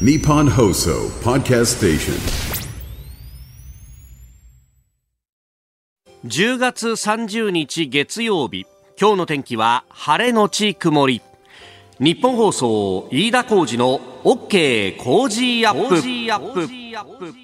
Nippon Hoso Podcast Station. 10月30日月曜日。今日の天気は晴れのち曇り。日本放送飯田浩二の OK 工事アップ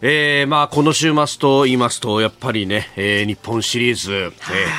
えー、まあこの週末と言いますとやっぱりね、えー、日本シリーズ、えー、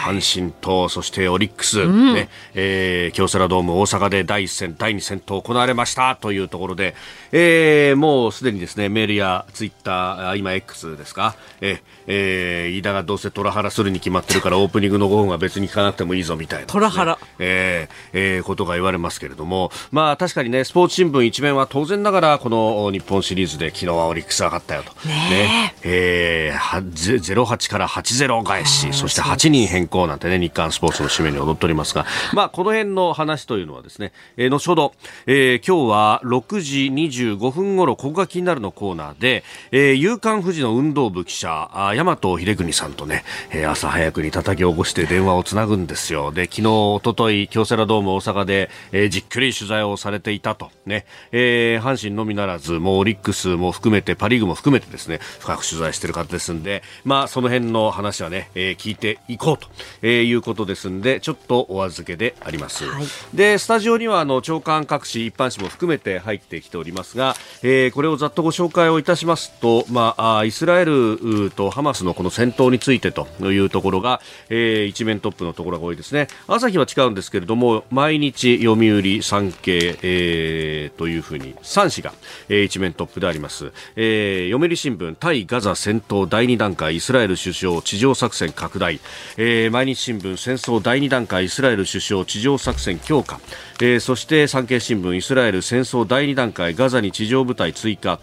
阪神とそしてオリックス、うん、ねえー、京セラドーム大阪で第1戦第2戦と行われましたというところで、えー、もうすでにですねメールやツイッター今 X ですか、えーえー、飯田がどうせトラハラするに決まってるから オープニングの5分は別に聞かなくてもいいぞみたいな、ね、トラハラ、えーえー、ことが言われますけれども。まあ確かにねスポーツ新聞一面は当然ながらこの日本シリーズで昨日はオリックス上がったよと。ねね。えー、08から8-0返しそして8人変更なんてね日刊スポーツの締めに踊っておりますが。まあこの辺の話というのはですね、えー、後ほど、えー、今日は6時25分頃ここが気になるのコーナーで、えー、夕刊富士の運動部記者あ大和秀邦さんとね、えー、朝早くに叩き起こして電話をつなぐんですよ。で昨日一昨日京セラドーム大阪で、えー、じっくり取材をされていたとね、えー、阪神のみならずもうオリックスも含めてパ・リーグも含めてですね深く取材している方ですんで、まあ、その辺の話はね、えー、聞いていこうと、えー、いうことですんで、ちょっとお預けであります。はい、で、スタジオには、あの、長官各紙、一般紙も含めて入ってきておりますが、えー、これをざっとご紹介をいたしますと、まあ、イスラエルとハマスのこの戦闘についてというところが、えー、一面トップのところが多いですね。朝日は違うんですけれども、毎日読売、産経、えー、というふうに、3紙が、えー、一面トップであります。えー、読売新聞、対ガザ戦闘第2段階イスラエル首相地上作戦拡大、えー、毎日新聞戦争第2段階イスラエル首相地上作戦強化、えー、そして産経新聞イスラエル戦争第2段階ガザに地上部隊追加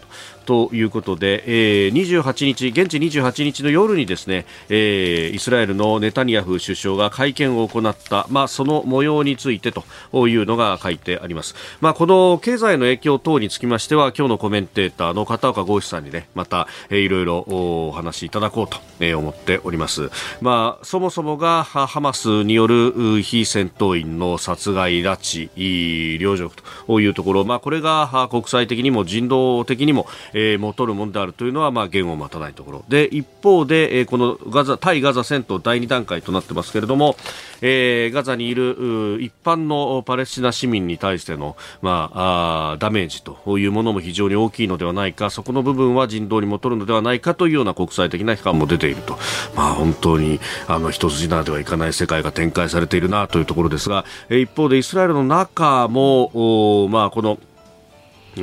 ということで、えー、28日、現地28日の夜にですね、えー、イスラエルのネタニヤフ首相が会見を行った、まあ、その模様についてというのが書いてあります。まあ、この経済の影響等につきましては、今日のコメンテーターの片岡剛志さんにね、また、えー、いろいろお話しいただこうと、えー、思っております。まあ、そもそもがハマスによる非戦闘員の殺害、拉致、領辱というところ、まあ、これが国際的にも人道的にも、えー、もるものであるというのは、まあ、言を待たないところで一方で、えー、このガザ対ガザ戦闘第2段階となってますけれども、えー、ガザにいる一般のパレスチナ市民に対しての、まあ、あダメージというものも非常に大きいのではないかそこの部分は人道にもとるのではないかというような国際的な批判も出ていると、まあ、本当にあの一筋縄ではいかない世界が展開されているなというところですが一方でイスラエルの中も、まあ、この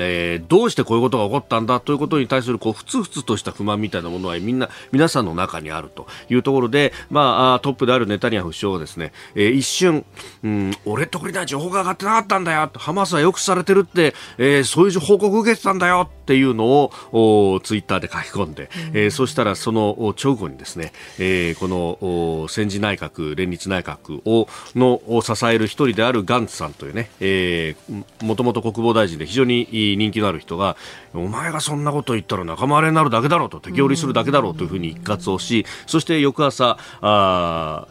えー、どうしてこういうことが起こったんだということに対するこうふつふつとした不満みたいなものはみんな皆さんの中にあるというところで、まあ、トップであるネタニヤフ首相はですね、えー、一瞬、うん、俺とこには情報が上がってなかったんだよハマスはよくされてるって、えー、そういう報告受けてたんだよっていうのをツイッターで書き込んで、うん、えー、そしたらその直後にですね、えー、この戦時内閣連立内閣をのを支える一人であるガンツさんというね、えー、もともと国防大臣で非常に人気のある人がお前がそんなこと言ったら仲間割れになるだけだろうと敵寄りするだけだろうというふうに一括をしそして翌朝あ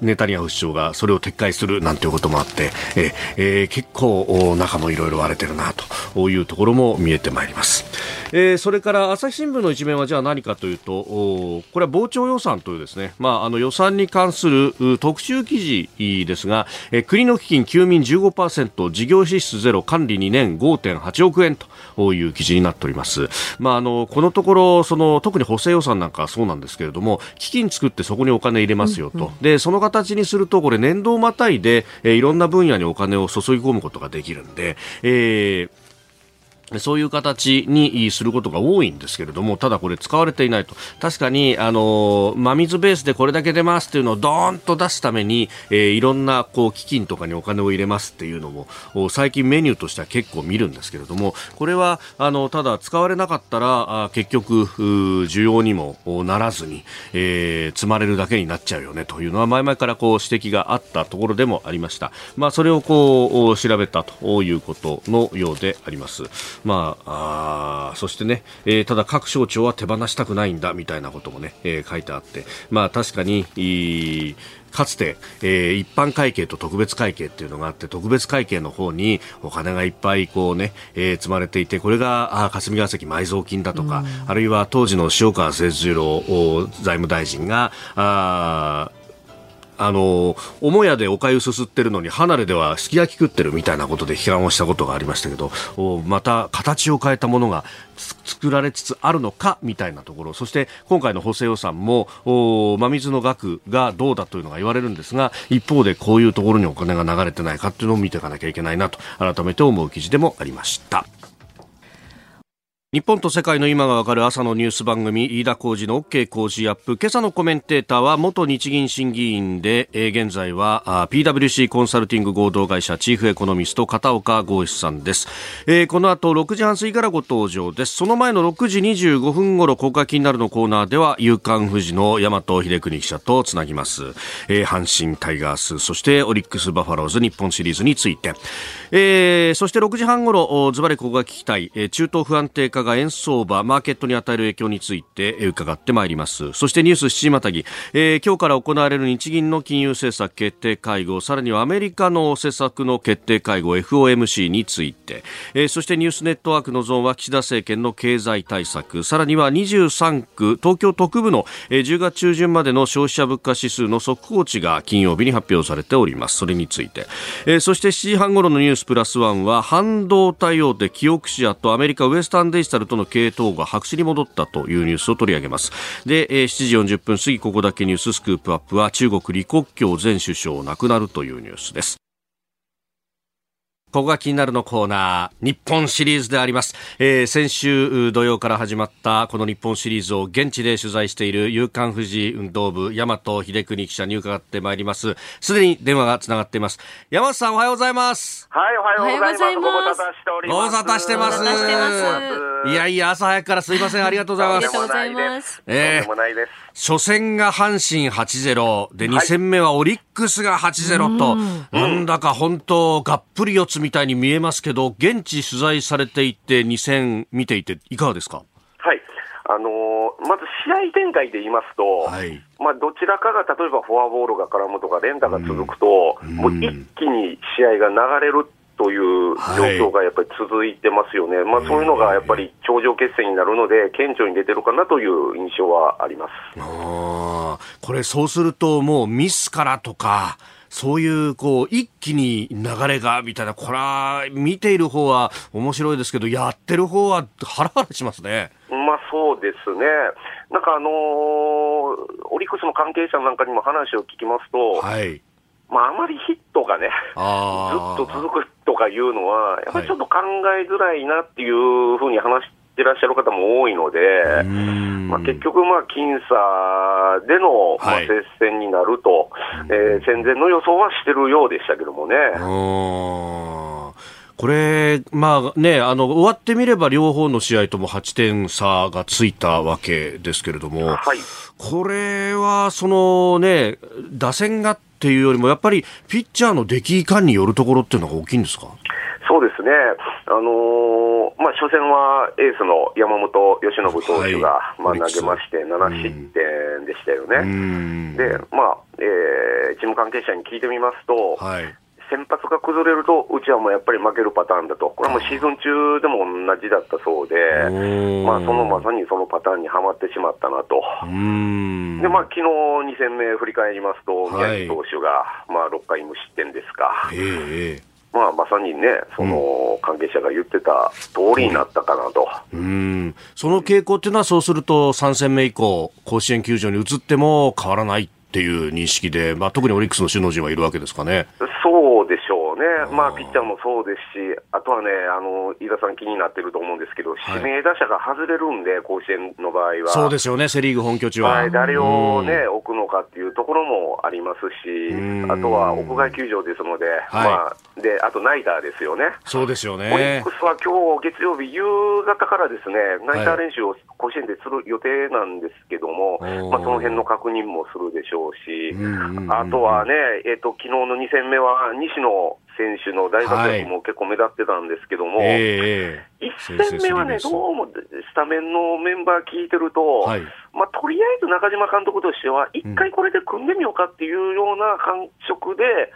ネタニヤフ首相がそれを撤回するなんていうこともあってえ、えー、結構中もいろいろ割れてるなというところも見えてまいります、えー、それから朝日新聞の一面はじゃあ何かというとこれは膨張予算というですね、まあ、あの予算に関する特集記事ですが、えー、国の基金休眠15%事業支出ゼロ管理2年5.8億円という記事になっております、まあ、あのこのところその特に補正予算なんかはそうなんですけれども基金作ってそこにお金入れますよと、うんうん、でその形にすると、これ年度をまたいで、えー、いろんな分野にお金を注ぎ込むことができるんで、えーそういう形にすることが多いんですけれども、ただこれ使われていないと。確かに、あの、真水ベースでこれだけ出ますっていうのをドーンと出すために、えー、いろんな、こう、基金とかにお金を入れますっていうのも、最近メニューとしては結構見るんですけれども、これは、あの、ただ使われなかったら、あ結局、需要にもならずに、えー、積まれるだけになっちゃうよねというのは、前々からこう、指摘があったところでもありました。まあ、それをこう、調べたということのようであります。まあ、あそしてね、えー、ただ各省庁は手放したくないんだみたいなこともね、えー、書いてあって、まあ確かに、かつて、えー、一般会計と特別会計っていうのがあって特別会計の方にお金がいっぱいこうね、えー、積まれていてこれがあ霞が関埋蔵金だとか、あるいは当時の塩川誠一郎財務大臣がああの母屋でお粥すすってるのに離れではすき焼き食ってるみたいなことで批判をしたことがありましたけどまた形を変えたものが作られつつあるのかみたいなところそして今回の補正予算も真水の額がどうだというのが言われるんですが一方でこういうところにお金が流れてないかっていうのを見ていかなきゃいけないなと改めて思う記事でもありました。日本と世界の今がわかる朝のニュース番組飯田浩二の OK 工事アップ。今朝のコメンテーターは元日銀審議員で、現在は PWC コンサルティング合同会社チーフエコノミスト片岡剛志さんです、えー、この後6時半過ぎからご登場です。その前の6時25分頃国会気になるのコーナーでは夕刊富士の大和秀邦記者とつなぎます、えー、阪神タイガースそしてオリックスバファローズ日本シリーズについて、えー、そして6時半頃ズバリここが聞きたい、えー、中東不安定化が円相場、マーケットに与える影響について伺ってまいります。そしてニュース7時またぎ、えー、今日から行われる日銀の金融政策決定会合、さらにはアメリカの政策の決定会合 FOMC について、えー、そしてニュースネットワークのゾーンは岸田政権の経済対策、さらには23区、東京特部の、えー、10月中旬までの消費者物価指数の速報値が金曜日に発表されております。それについて。えー、そして7時半頃のニュースプラスワンは半導体大手キオクシアとアメリカウエスタンデジタルとの系統が白紙に戻ったというニュースを取り上げます。で、7時40分過ぎここだけニューススクープアップは中国李克強前首相亡くなるというニュースです。ここが気になるのコーナー、日本シリーズであります。えー、先週土曜から始まったこの日本シリーズを現地で取材している夕刊富士運動部、大和秀邦記者に伺ってまいります。すでに電話がつながっています。山本さんおはようございます。はい、おはようございます。ご無沙汰しております。ご無沙汰してます。いやいや、朝早くからすいません。ありがとうございます。ありがとうございます。えー、とんでもないです。初戦が阪神8-0で2戦目はオリックスが8-0と、なんだか本当がっぷり四つみたいに見えますけど現地取材されていて2戦見ていていかがですか？はい。あのー、まず試合展開で言いますと、はい、まあ、どちらかが例えばフォアボールが絡むとか連打が続くと、うん、もう一気に試合が流れるという状況がやっぱり続いてますよね、はい、まあ、そういうのがやっぱり頂上決戦になるので、顕著に出てるかなという印象はありますあこれ、そうすると、もうミスからとか、そういうこう一気に流れがみたいな、これは見ている方は面白いですけど、やってる方はハラハラしますね。まあそうですね。なんかあのー、オリックスの関係者なんかにも話を聞きますと、はい。まあ、あまりヒットがね、ずっと続くとかいうのは、やっぱりちょっと考えづらいなっていうふうに話してらっしゃる方も多いので、まあ、結局、まあ、僅差での、まあ、接戦になると、はい、えー、戦前の予想はしてるようでしたけどもね。これ、まあね、あの、終わってみれば両方の試合とも8点差がついたわけですけれども、はい、これは、そのね、打線がっていうよりも、やっぱりピッチャーの出来感によるところっていうのが大きいんですか？そうですね、あのー、まあ、初戦はエースの山本由伸投手が、はい、まあ、投げまして、7失点でしたよね。で、まあえー、チーム関係者に聞いてみますと、はい、先発が崩れると、うちはもうやっぱり負けるパターンだと、これはもうシーズン中でも同じだったそうで、まあ、そのまさにそのパターンにはまってしまったなと。で、まあ昨日2戦目振り返りますと、宮城投手が、まあ6回無失点ですか。まあ、まさにね、その関係者が言ってた通りになったかなと、うん、その傾向っていうのは、そうすると3戦目以降、甲子園球場に移っても変わらないっていう認識で、まあ、特にオリックスの首脳陣はいるわけですかね。ね、まあ、ピッチャーもそうですし、あとはね、あの飯田さん、気になってると思うんですけど、指名打者が外れるんで、甲子園の場合は。そうですよね、セ・リーグ本拠地は。はい、誰を、ね、置くのかっていうところもありますし、あとは屋外球場ですので、はい、まあ、で、あとナイターですよね。そうですよオリッねク。スは今日月曜日夕方からですね、ナイター練習を甲子園でする予定なんですけども、まあ、その辺の確認もするでしょうし、うんうんうん、あとはね、えーと、昨日の2戦目は西野選手の大活躍も結構目立ってたんですけども、はい1戦目はね、どうもスタメンのメンバー聞いてると、はい、まあ、とりあえず中島監督としては、一回これで組んでみようかっていうような感触で、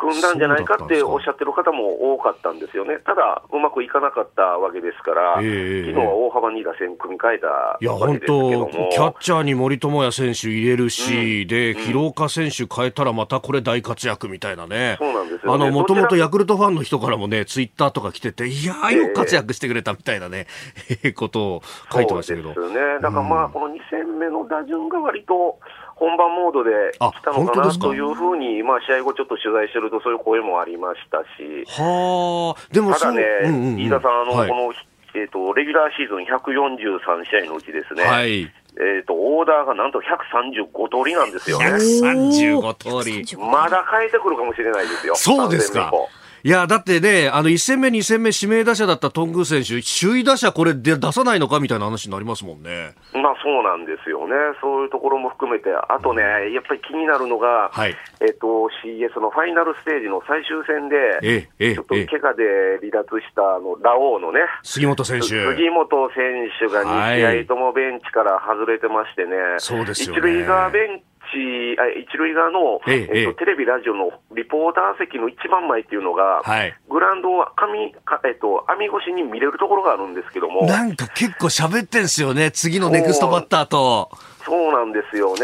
組んだんじゃないかっておっしゃってる方も多かったんですよね、ただ、うまくいかなかったわけですから、えー、昨日は大幅に打線組み替えたいや本当、キャッチャーに森友哉選手入れるし、うん、で広岡選手変えたら、またこれ、大活躍みたいなね、もともとヤクルトファンの人からもね、ツイッターとか来てて、いやー、よく活躍してくれたみたいなね、ことを書いてましたけど。そうですね、だからまあ、この2戦目の打順が割と本番モードであ来たのかなというふうに、まあ、試合後ちょっと取材してると、そういう声もありましたし。はあ、でもただね、うんうんうん飯田さん、あの、はいこの、えっ、と、レギュラーシーズン143試合のうちですね、はい。えっ、と、オーダーがなんと135通りなんですよね。135通り。まだ変えてくるかもしれないですよ。そうですか3戦目以降。いや、だってね、あの、1戦目、2戦目、指名打者だった頓宮選手、首位打者これで出さないのかみたいな話になりますもんね。まあそうなんですよね。そういうところも含めて、あとね、やっぱり気になるのが、はい。えっ、と、CS のファイナルステージの最終戦で、ええええちょっと怪我で離脱した、あの、ラオウのね、杉本選手。杉本選手が2試合ともベンチから外れてましてね、そうですよね。一塁側ベン一塁側の、えええっとええ。テレビ、ラジオのリポーター席の一番前っていうのが、はい。グラウンドを網か、えっと、網越しに見れるところがあるんですけども、なんか結構喋ってんすよね、次のネクストバッターと。そうなんですよね。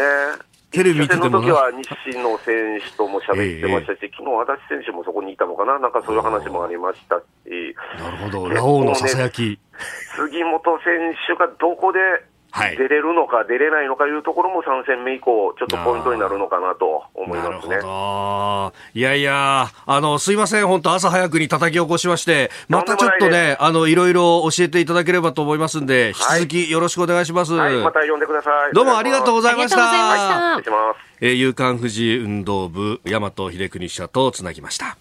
テレビ見ての時は西野選手とも喋ってましたし、昨日足立選手もそこにいたのかな、なんかそういう話もありましたし、なるほど、ラオウのささやき。杉本選手がどこではい出れるのか、出れないのかいうところも3戦目以降、ちょっとポイントになるのかなと思いなるほますね。ど。いやいや、あの、すいません、本当朝早くに叩き起こしまして、またちょっとね、あの、いろいろ教えていただければと思いますんで、引き続きよろしくお願いします。はい、また呼んでください。どうもありがとうございました。ありがとうございました失礼します。えー、夕刊富士運動部、大和秀邦記者とつなぎました。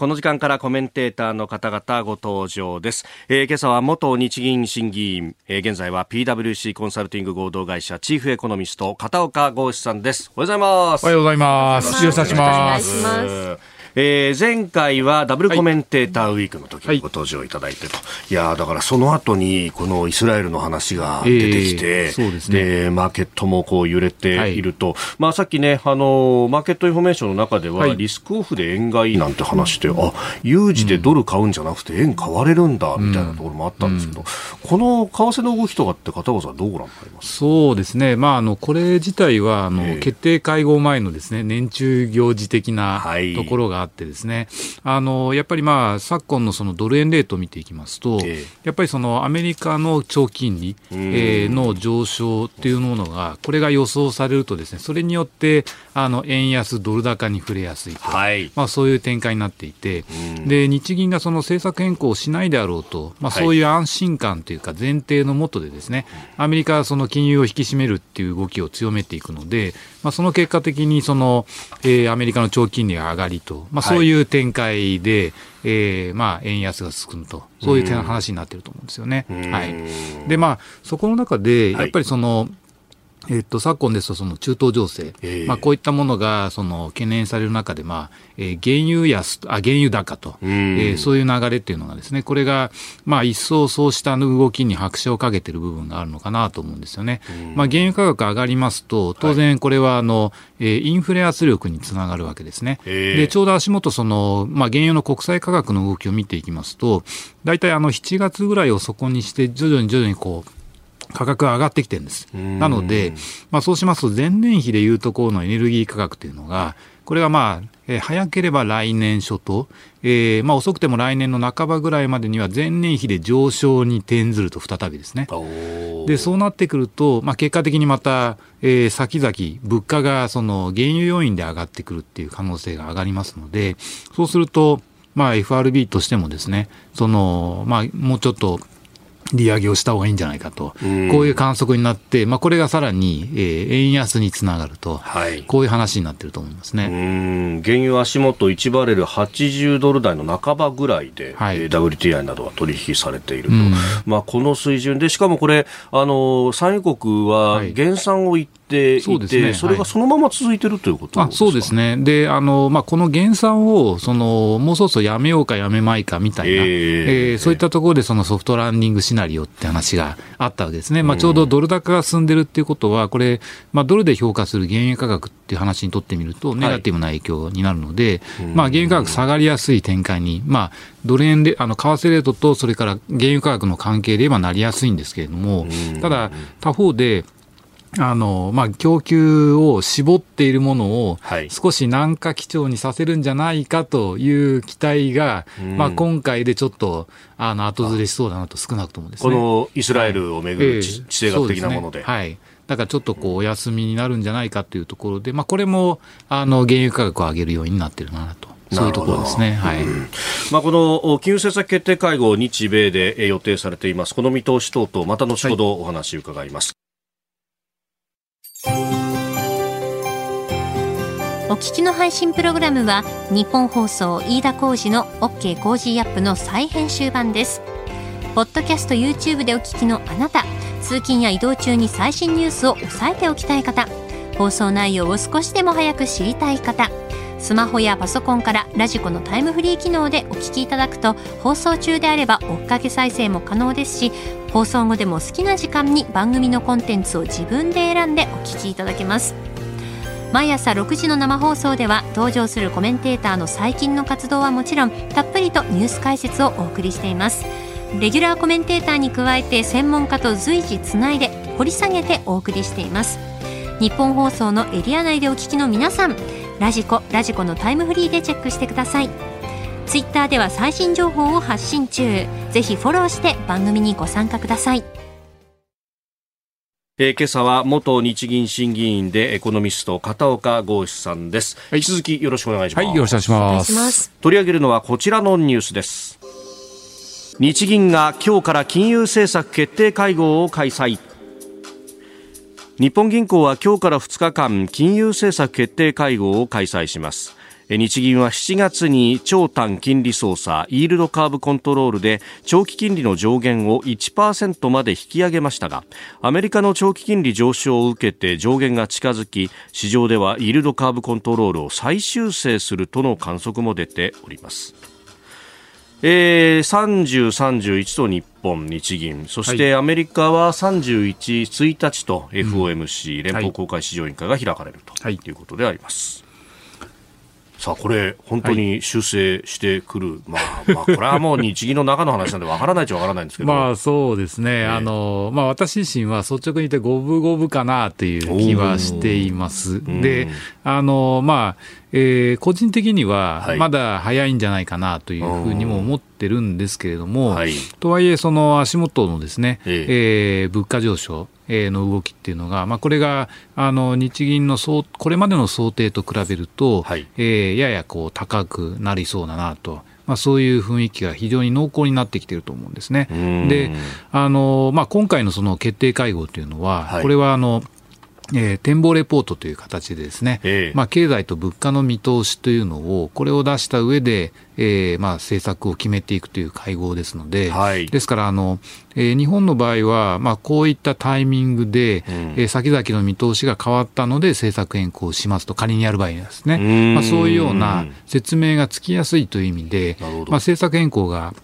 この時間からコメンテーターの方々ご登場です。えー今朝は元日銀審議員、えー現在は PWC コンサルティング合同会社チーフエコノミスト片岡剛士さんです。おはようございます。おはようございます。よろしくお願いしお願います。えー前回はダブルコメンテーターウィークの時にご登場いただいてと、い、やーだからその後にこのイスラエルの話が出てきて、えーそうですね。マーケットもこう揺れていると、まあさっきねあのーマーケットインフォメーションの中では、はい。リスクオフで円買いなんて話で、あ有事でドル買うんじゃなくて円買われるんだみたいなところもあったんですけど、この為替の動きとかって片岡さんどうご覧になります？そうですね。まあ、あの、これ自体は、あの、ええ。決定会合前のですね、年中行事的なはい。ところがあってですね、あの、やっぱりまあ、昨今のそのドル円レートを見ていきますと、ええ。やっぱりそのアメリカの長期金利、えーの上昇っていうものが、これが予想されるとですね、それによって、あの、円安ドル高に触れやすいと。はい。まあ、そういう展開になっていて、で日銀がその政策変更をしないであろうと、まあ、そういう安心感というか、前提のもとで、ですねアメリカはその金融を引き締めるっていう動きを強めていくので、まあ、その結果的にその、えーアメリカの長期金利が上がりと、まあ、そういう展開で、えーまあ、円安が進むと、そういう点の話になっていると思うんですよね。はい、で、まあ、そこの中で、やっぱりその、えっと、昨今ですと、その中東情勢、ええ。まあ、こういったものがその懸念される中で、まあえー原油安あ原油高と、えーそういう流れっていうのがですね、これが、まあ、一層そうした動きに拍車をかけている部分があるのかなと思うんですよね。まあ、原油価格上がりますと、当然これはあの、えーインフレ圧力につながるわけですね。ええ。でちょうど足元その、まあ、原油の国際価格の動きを見ていきますと、大体あの7月ぐらいを底にして、徐々に徐々にこう、価格が上がってきてるんです。なので、まあ、そうしますと、前年比でいうところのエネルギー価格というのが、これがまあ、えー早ければ来年初頭、えーまあ、遅くても来年の半ばぐらいまでには前年比で上昇に転ずると再びですね。でそうなってくると、まあ、結果的にまた、えー先々、物価がその原油要因で上がってくるっていう可能性が上がりますので、そうすると、まあ、FRB としてもですね、そのまあ、もうちょっと利上げをした方がいいんじゃないかと、こういう観測になって、まあ、これがさらに、えー、円安につながると、はい、こういう話になってると思いますね。うん。原油足元1バレル80ドル台の半ばぐらいで、はい、WTI などは取引されていると、まあ、この水準で、しかもこれ、あの産油国は減産を一ていて、はい。そね、それがそのまま続いてるということあそうですね、であのまあ、この減産をそのもうそろそろやめようかやめまいかみたいな、えー、えー、そういったところでそのソフトランディングシナリオって話があったわけですね、まあ、ちょうどドル高が進んでるっていうことは、これ、まあ、ドルで評価する原油価格っていう話にとってみると、ネガティブな影響になるので、はい、まあ、原油価格下がりやすい展開に、まあ、ドル円で、あの為替レートとそれから原油価格の関係で言えばなりやすいんですけれども、ただ、他方で、あのまあ、供給を絞っているものを少し軟化基調にさせるんじゃないかという期待が、まあ、今回でちょっとあの後ずれしそうだなと、少なくともですねこのイスラエルをめぐる地政学的なもので。はい、だからちょっとこうお休みになるんじゃないかというところで、まあ、これもあの原油価格を上げるようになってるなと。そういうところですね。はい。まあこの金融政策決定会合日米で予定されています。この見通し等々また後ほどお話伺います。お聞きの配信プログラムは日本放送飯田浩司の OK コージーアップの再編集版です。ポッドキャスト YouTube でお聞きのあなた通勤や移動中に最新ニュースを押さえておきたい方放送内容を少しでも早く知りたい方スマホやパソコンからラジコのタイムフリー機能でお聞きいただくと放送中であれば追っかけ再生も可能ですし放送後でも好きな時間に番組のコンテンツを自分で選んでお聞きいただけます。毎朝6時の生放送では登場するコメンテーターの最近の活動はもちろんたっぷりとニュース解説をお送りしています。レギュラーコメンテーターに加えて専門家と随時つないで掘り下げてお送りしています。日本放送のエリア内でお聞きの皆さんラジコラジコのタイムフリーでチェックしてください。ツイッターでは最新情報を発信中。ぜひフォローして番組にご参加ください。えー、今朝は元日銀審議員でエコノミスト片岡剛志さんです、はい、引き続きよろしくお願いします、はい、よろしくお願いします。取り上げるのはこちらのニュースです。日銀が今日から金融政策決定会合を開催。日本銀行は今日から2日間金融政策決定会合を開催します日銀は7月に長短金利操作イールドカーブコントロールで長期金利の上限を1%まで引き上げましたがアメリカの長期金利上昇を受けて上限が近づき市場ではイールドカーブコントロールを再修正するとの観測も出ております。えー、30、31と日本、日銀、そしてアメリカは31、1日と FOMC、連邦公開市場委員会が開かれるということであります。さあ、これ、本当に修正してくる、はい、まあ、まあ、これはもう日銀の中の話なんで、わからないっちゃわからないんですけど。まあ、そうですね。えー、あの、まあ、私自身は率直に言って五分五分かなという気はしています。で、あの、まあ、えー、個人的にはまだ早いんじゃないかなというふうにも思ってるんですけれども、はい、とはいえ、その足元のですね、ええ。えー、物価上昇、の動きっていうのが、まあ、これがあの日銀のこれまでの想定と比べると、はい、えー、ややこう高くなりそうだなと。まあ、そういう雰囲気が非常に濃厚になってきていると思うんですね。であの、まあ、今回のその決定会合というのは、はい、これはあのえー、展望レポートという形でですね、えー、まあ、経済と物価の見通しというのを、これを出した上で、えー、まあ、政策を決めていくという会合ですので、はい、ですからあの、えー、日本の場合は、まあ、こういったタイミングで、うん、えー、先々の見通しが変わったので政策変更しますと、仮にやる場合ですね、まあ、そういうような説明がつきやすいという意味で、まあ、政策変更が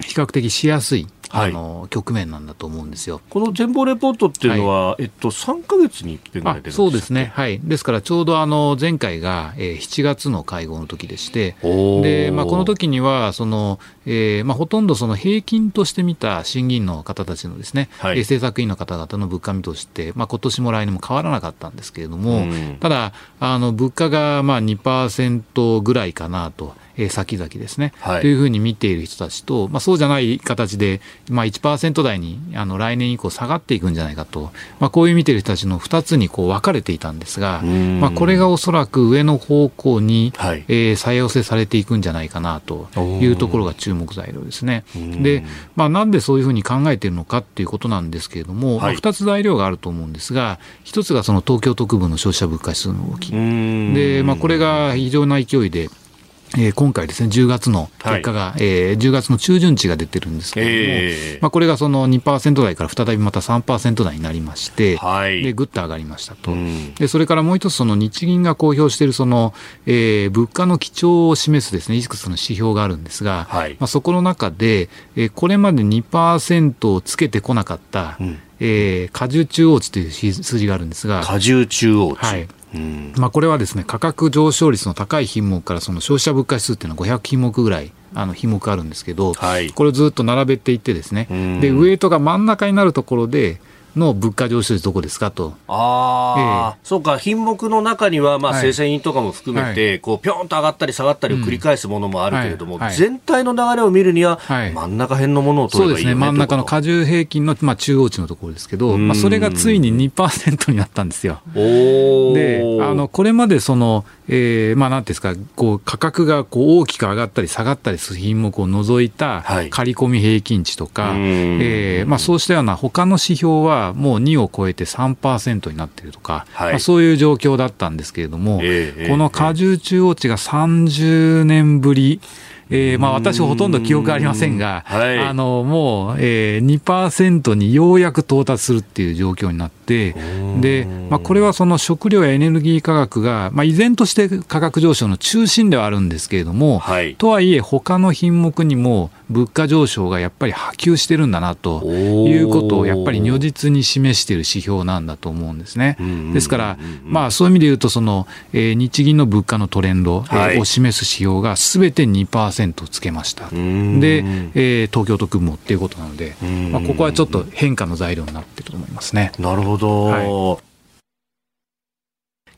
比較的しやすい。あの、局面なんだと思うんですよ。この展望レポートっていうのは、はい、えっと、3か月に一遍ぐらい出るそうですね。はい。ですから、ちょうどあの、前回が、えー、7月の会合の時でして、で、まあ、この時には、その、えー、まあ、ほとんどその平均として見た審議員の方たちのですね、はい、政策委員の方々の物価見通しって、まあ、今年も来年も変わらなかったんですけれども、ただ、あの、物価がまあ2%ぐらいかなと。えー、先々ですね、はい、というふうに見ている人たちと、まあ、そうじゃない形で、まあ1、台にあの来年以降下がっていくんじゃないかと、まあ、こういう見ている人たちの2つにこう分かれていたんですが、まあ、これがおそらく上の方向に、はい、えー、再寄せされていくんじゃないかなというところが注目材料ですね。で、まあ、なんでそういうふうに考えているのかっていうことなんですけれども、はい、まあ、2つ材料があると思うんですが、1つがその東京都区部の消費者物価指数の動き。で、まあ、これが非常な勢いでえー、今回ですね、10月の結果が、はい、えー、10月の中旬値が出てるんですけれども、えー、まあ、これがその2%台から再びまた3%台になりまして、はい、でぐっと上がりましたと、うん、で、それからもう一つ、その日銀が公表しているその、えー、物価の基調を示すですねいくつの指標があるんですが、はい、まあ、そこの中で、えー、これまで2%をつけてこなかった、うん、えー、荷重中央値という数字があるんですが、荷重中央値、はい。まあ、これはですね価格上昇率の高い品目からその消費者物価指数っていうのは500品目ぐらいあの品目あるんですけど、はい、これをずっと並べていってですね。でウエイトが真ん中になるところでの物価上昇率どこですかと。ああ、えー、そうか、品目の中には、まあ、生鮮品とかも含めて、はい、こう、ぴょんと上がったり下がったりを繰り返すものもあるけれども、うんはい、全体の流れを見るには、真ん中辺のものを取ればいい、ね、そうですね、真ん中の荷重平均の、まあ、中央値のところですけど、まあ、それがついに2%になったんですよ。で、あの、これまでその、えー、まあ、なんていうんですか、こう、価格がこう大きく上がったり下がったりする品目を除いた、刈り込み平均値とか、はい、えー、まあ、そうしたような他の指標はもう2を超えて3%になっているとか、はい、まあ、そういう状況だったんですけれども、えー、この荷重中央値が30年ぶり、えー、まあ私ほとんど記憶ありませんが、はい、あのもう、えー、2%にようやく到達するっていう状況になって、で、まあ、これはその食料やエネルギー価格が、まあ、依然として価格上昇の中心ではあるんですけれども、はい、とはいえ、他の品目にも物価上昇がやっぱり波及してるんだなということを、やっぱり如実に示している指標なんだと思うんですね。ですから、まあ、そういう意味で言うと、その、えー、日銀の物価のトレンド、はい、を示す指標がすべて2%つけました。で、えー、東京都区もっていうことなので、まあ、ここはちょっと変化の材料になってると思いますね。なるほど。はい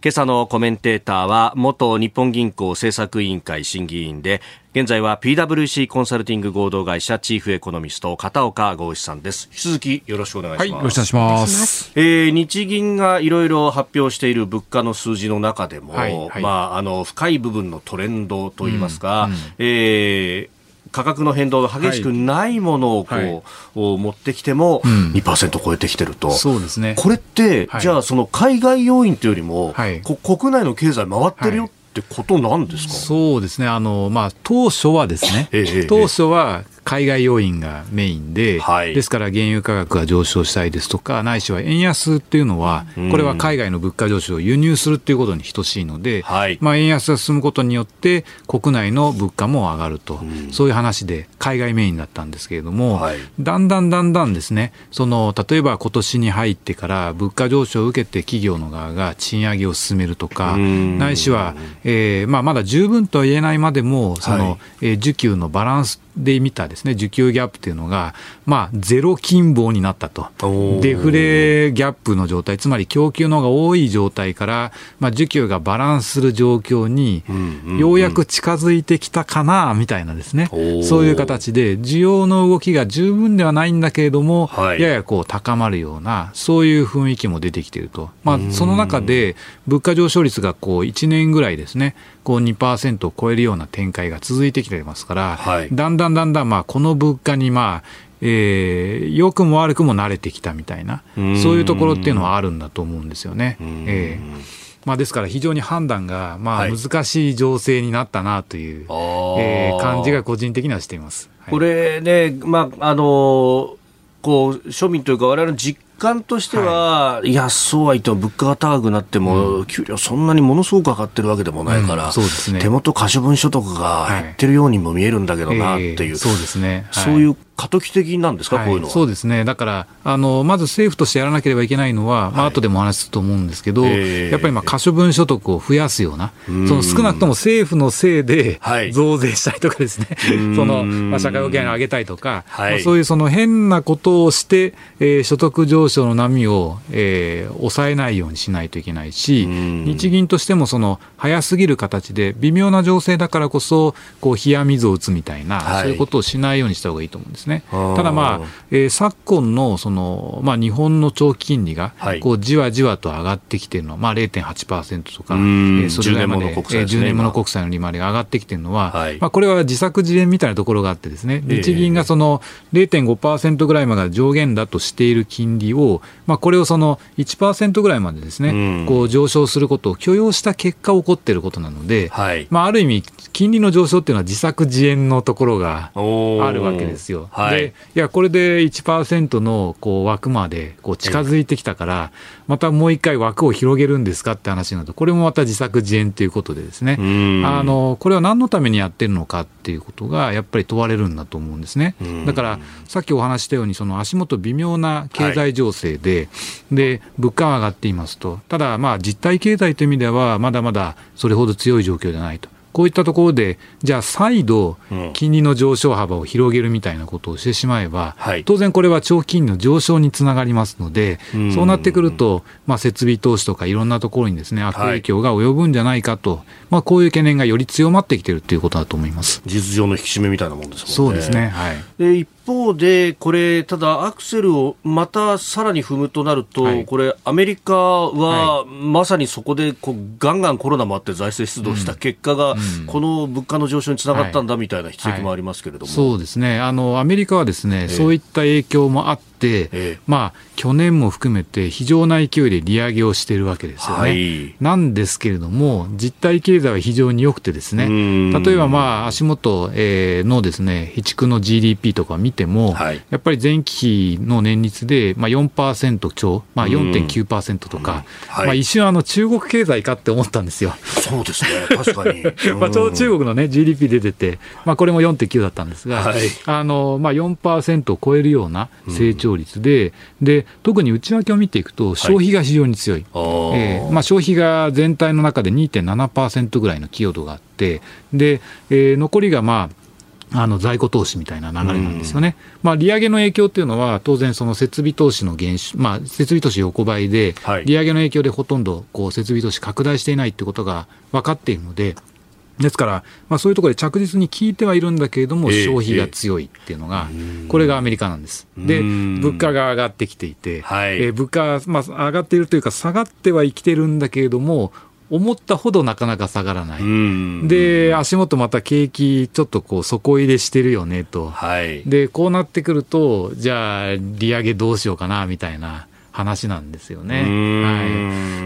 今朝のコメンテーターは元日本銀行政策委員会審議員で現在は PWC コンサルティング合同会社チーフエコノミスト片岡剛志さんです。引き続きよろしくお願いします、はい、よろしくお願いします。えー、日銀がいろいろ発表している物価の数字の中でも、はいはい、まああの深い部分のトレンドといいますか、うんうん、えー価格の変動が激しくないものをこう、はい、持ってきても2%超えてきてると、うん、そうですね。これって、はい、じゃあその海外要因というよりも、はい、国内の経済回ってるよってことなんですか、そうですね。あの、まあ、当初はですね、ええ、当初は海外要因がメインで、はい、ですから原油価格が上昇したいですとか、ないしは円安っていうのは、これは海外の物価上昇を輸入するっていうことに等しいので、はい、まあ、円安が進むことによって、国内の物価も上がると、そういう話で、海外メインだったんですけれども、はい、だんだんだんだんですね、その例えば今年に入ってから、物価上昇を受けて企業の側が賃上げを進めるとか、ないしは、えーまあ、まだ十分とは言えないまでも、その、えー、需給のバランスで見たですね、需給ギャップというのが、まあ、ゼロ金棒になったと。デフレギャップの状態、つまり供給の方が多い状態から、まあ、需給がバランスする状況に、ようやく近づいてきたかな、みたいなですね、そういう形で、需要の動きが十分ではないんだけれども、はい、ややこう高まるような、そういう雰囲気も出てきていると。まあ、その中で、物価上昇率がこう1年ぐらいですね、こう2%を超えるような展開が続いてきてますから、はい、だんだんだんだんまあこの物価にまあ、えー、良くも悪くも慣れてきたみたいな、そういうところっていうのはあるんだと思うんですよね。えーまあ、ですから非常に判断がまあ難しい情勢になったなという、は、え、感じが個人的にはしています。はい、これね、まああのこう庶民というか我々の実感としては、はい、いや、そうは言っても物価が高くなっても、うん、給料そんなにものすごく上がってるわけでもないから、うん、ね、手元可処分所得が減ってるようにも見えるんだけどなっていう、はいえー、そうですね、はい、そういう過渡期的なんですか、はい、こういうのは？そうですね、だからあの、まず政府としてやらなければいけないのは、まあ後でもお話しすると思うんですけど、えーやっぱりまあ可処分所得を増やすような、その少なくとも政府のせいではい。増税したりとかですね、ん。そのまあ、社会保険を上げたりとか、はい。まあそういうその変なことをして、えー所得上昇の波を、えー抑えないようにしないといけないし、ん。日銀としてもその早すぎる形で、微妙な情勢だからこそ、こう冷や水を打つみたいな、はい。そういうことをしないようにした方がいいと思うんですね。あー。ただまあ、えー昨今のその、まあ、日本の長期金利がはい。こうじわじわと上がってきているのは、まあ、0.8%とか、えうん。ーそれぐらいまで10年物国債ですね。えー10年物国債の利回りが上がってきているのは、はい。まあ、これは自作自演みたいなところがあってですね、ええ。日銀がその0.5%ぐらいまでが上限だとしている金利を、まあ、これをその1%ぐらいまでですね、うん。こう上昇することを許容した結果起こっていることなので、はい。まあ、ある意味、金利の上昇っていうのは自作自演のところがあるわけですよ。はい。でいやこれで1%のこう枠までこう近づいてきたから、またもう一回枠を広げるんですかって話になると、これもまた自作自演ということでですね、ん。あのこれは何のためにやってるのかっていうことがやっぱり問われるんだと思うんですね。ん。だからさっきお話ししたように、その足元微妙な経済情勢で、で物価が上がっていますと、ただ、まあ実体経済という意味では、まだまだそれほど強い状況ではないと。こういったところで、じゃあ再度うん、金利の上昇幅を広げるみたいなことをしてしまえば、はい。当然これは長期金利の上昇につながりますので、うん。そうなってくると、まあ、設備投資とかいろんなところにですね悪影響が及ぶんじゃないかと、まあ、こういう懸念がより強まってきているということだと思います。事実上の引き締めみたいなもんですもんね。そうですね、はい。で一方で、これ、ただアクセルをまたさらに踏むとなると、はい。これ、アメリカはまさにそこでこうガンガンコロナもあって財政出動した結果が、この物価の上昇につながったんだみたいな筆跡もありますけれども。そうですね。あのアメリカはですね、えそういった影響もあって、ええ。まあ、去年も含めて非常な勢いで利上げをしているわけですよね。はい。なんですけれども、実体経済は非常に良くてですね、うん。例えばまあ足元えーのですね、備蓄の GDP とか見ても、はい。やっぱり前期比の年率でまあ4%超、まあ、4.9%とか、はい。まあ、一瞬あの中国経済かって思ったんですよ。そうですね、確かに。まあ、ちょうど中国の、ね、GDP 出てて、まあ、これも4.9だったんですが、はい。あのまあ、4%を超えるような成長率で,、で、特に内訳を見ていくと、消費が非常に強い、あー。えーまあ、消費が全体の中で2.7%ぐらいの寄与度があって、でえー残りがまああの在庫投資みたいな流れなんですよね。まあ、利上げの影響っていうのは、当然、その設備投資の減少、まあ、設備投資横ばいではい、利上げの影響でほとんどこう設備投資拡大していないってことが分かっているので、ですから、まあ、そういうところで着実に効いてはいるんだけれども、ええ消費が強いっていうのが、これがアメリカなんです。で、うん物価が上がってきていて、はいえー物価は、まあ、上がっているというか、下がっては生きてるんだけれども、思ったほどなかなか下がらない。うんで、足元また景気、ちょっとこう底入れしてるよねと。はい。で、こうなってくると、じゃあ、利上げどうしようかな、みたいな話なんですよね。は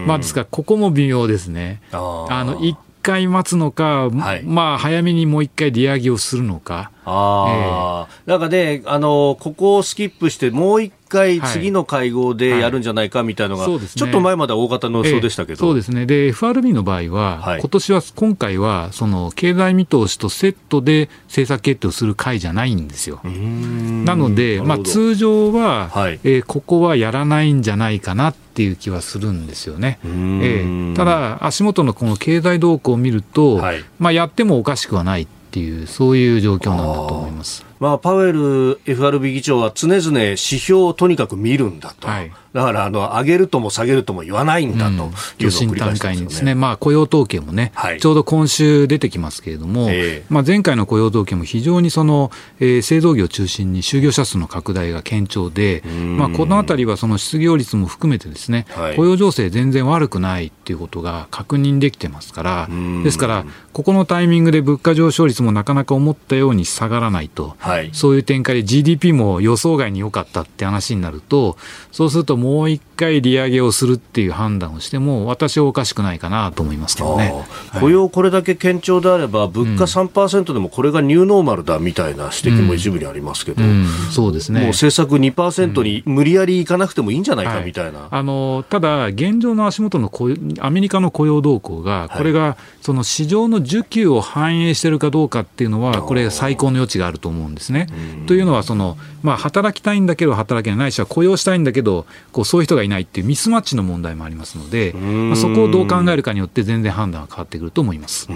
い。まあ、ですから、ここも微妙ですね。あの、一回待つのか、はい。まあ、早めにもう一回利上げをするのか。ああ、なんかね、あの、ここをスキップして、もう一回はい。次の会合でやるんじゃないかみたいなのが、そうですね。ちょっと前までは大方の予想でしたけど。ええ。そうですね。で、FRB の場合は、はい。今年は、今回は、その、経済見通しとセットで政策決定をする会じゃないんですよ。なので、まあ、通常は、はい。えーここはやらないんじゃないかなっていう気はするんですよね。ええただ、足元のこの経済動向を見ると、はいまあ、やってもおかしくはないっていう、そういう状況なんだと思います。まあ、パウエル FRB 議長は常々指標をとにかく見るんだと。はい。だから、あの、上げるとも下げるとも言わないんだというのを繰り返して段階にまよね。ですすね、まあ、雇用統計もね、はい。ちょうど今週出てきますけれども、ええ。まあ、前回の雇用統計も非常にその、えー製造業を中心に就業者数の拡大が堅調で、ん。まあ、このあたりはその失業率も含めてですね、はい。雇用情勢全然悪くないっていうことが確認できてますからん、ですから、ここのタイミングで物価上昇率もなかなか思ったように下がらないと、はい。そういう展開で GDP も予想外に良かったって話になると、そうするともう一回利上げをするっていう判断をしても、私はおかしくないかなと思いますけどね。ああ雇用これだけ堅調であれば、物価3%でもこれがニューノーマルだみたいな指摘も一部にありますけど、うん、そうですね。もう政策2%に無理やりいかなくてもいいんじゃないかはいみたいな。あのただ、現状の足元の雇用アメリカの雇用動向が、これがその市場の需給を反映しているかどうかっていうのは、これ、最高の余地があると思うんですね。というのはその、まあ、働きたいんだけど働けないないしは雇用したいんだけどこうそういう人がいないっていうミスマッチの問題もありますので、まあ、そこをどう考えるかによって全然判断が変わってくると思います。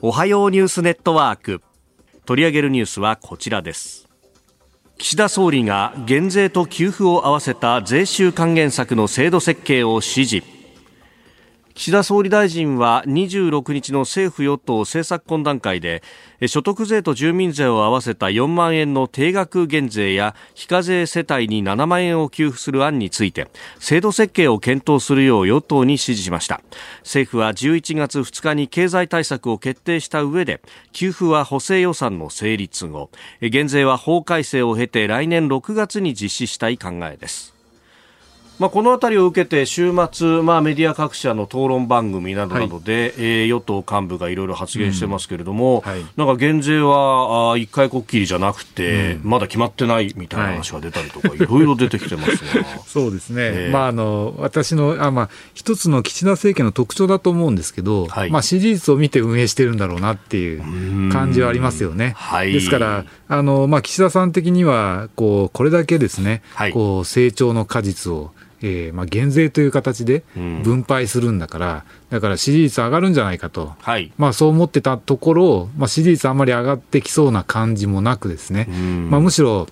おはようニュースネットワーク。取り上げるニュースはこちらです。岸田総理が減税と給付を合わせた税収還元策の制度設計を指示岸田総理大臣は26日の政府与党政策懇談会で所得税と住民税を合わせた4万円の定額減税や非課税世帯に7万円を給付する案について制度設計を検討するよう与党に指示しました。政府は11月2日に経済対策を決定した上で給付は補正予算の成立後減税は法改正を経て来年6月に実施したい考えです。まあ、この辺りを受けて週末、まあ、メディア各社の討論番組などなどで、はい、えー、与党幹部がいろいろ発言してますけれども、うんはい、なんか減税はあ一回こっきりじゃなくて、うん、まだ決まってないみたいな話が出たりとか、はい、いろいろ出てきてますが。そうですね、えー、まあ、あの私のあ、まあ、一つの岸田政権の特徴だと思うんですけど、はい、まあ、支持率を見て運営してるんだろうなっていう感じはありますよね。ですからあの、まあ、岸田さん的にはこうこれだけですね、こう成長の果実をえーまあ、減税という形で分配するんだから、うん、だから支持率上がるんじゃないかと、はい、まあ、そう思ってたところ、まあ、支持率あんまり上がってきそうな感じもなくですね、うん、まあ、むしろ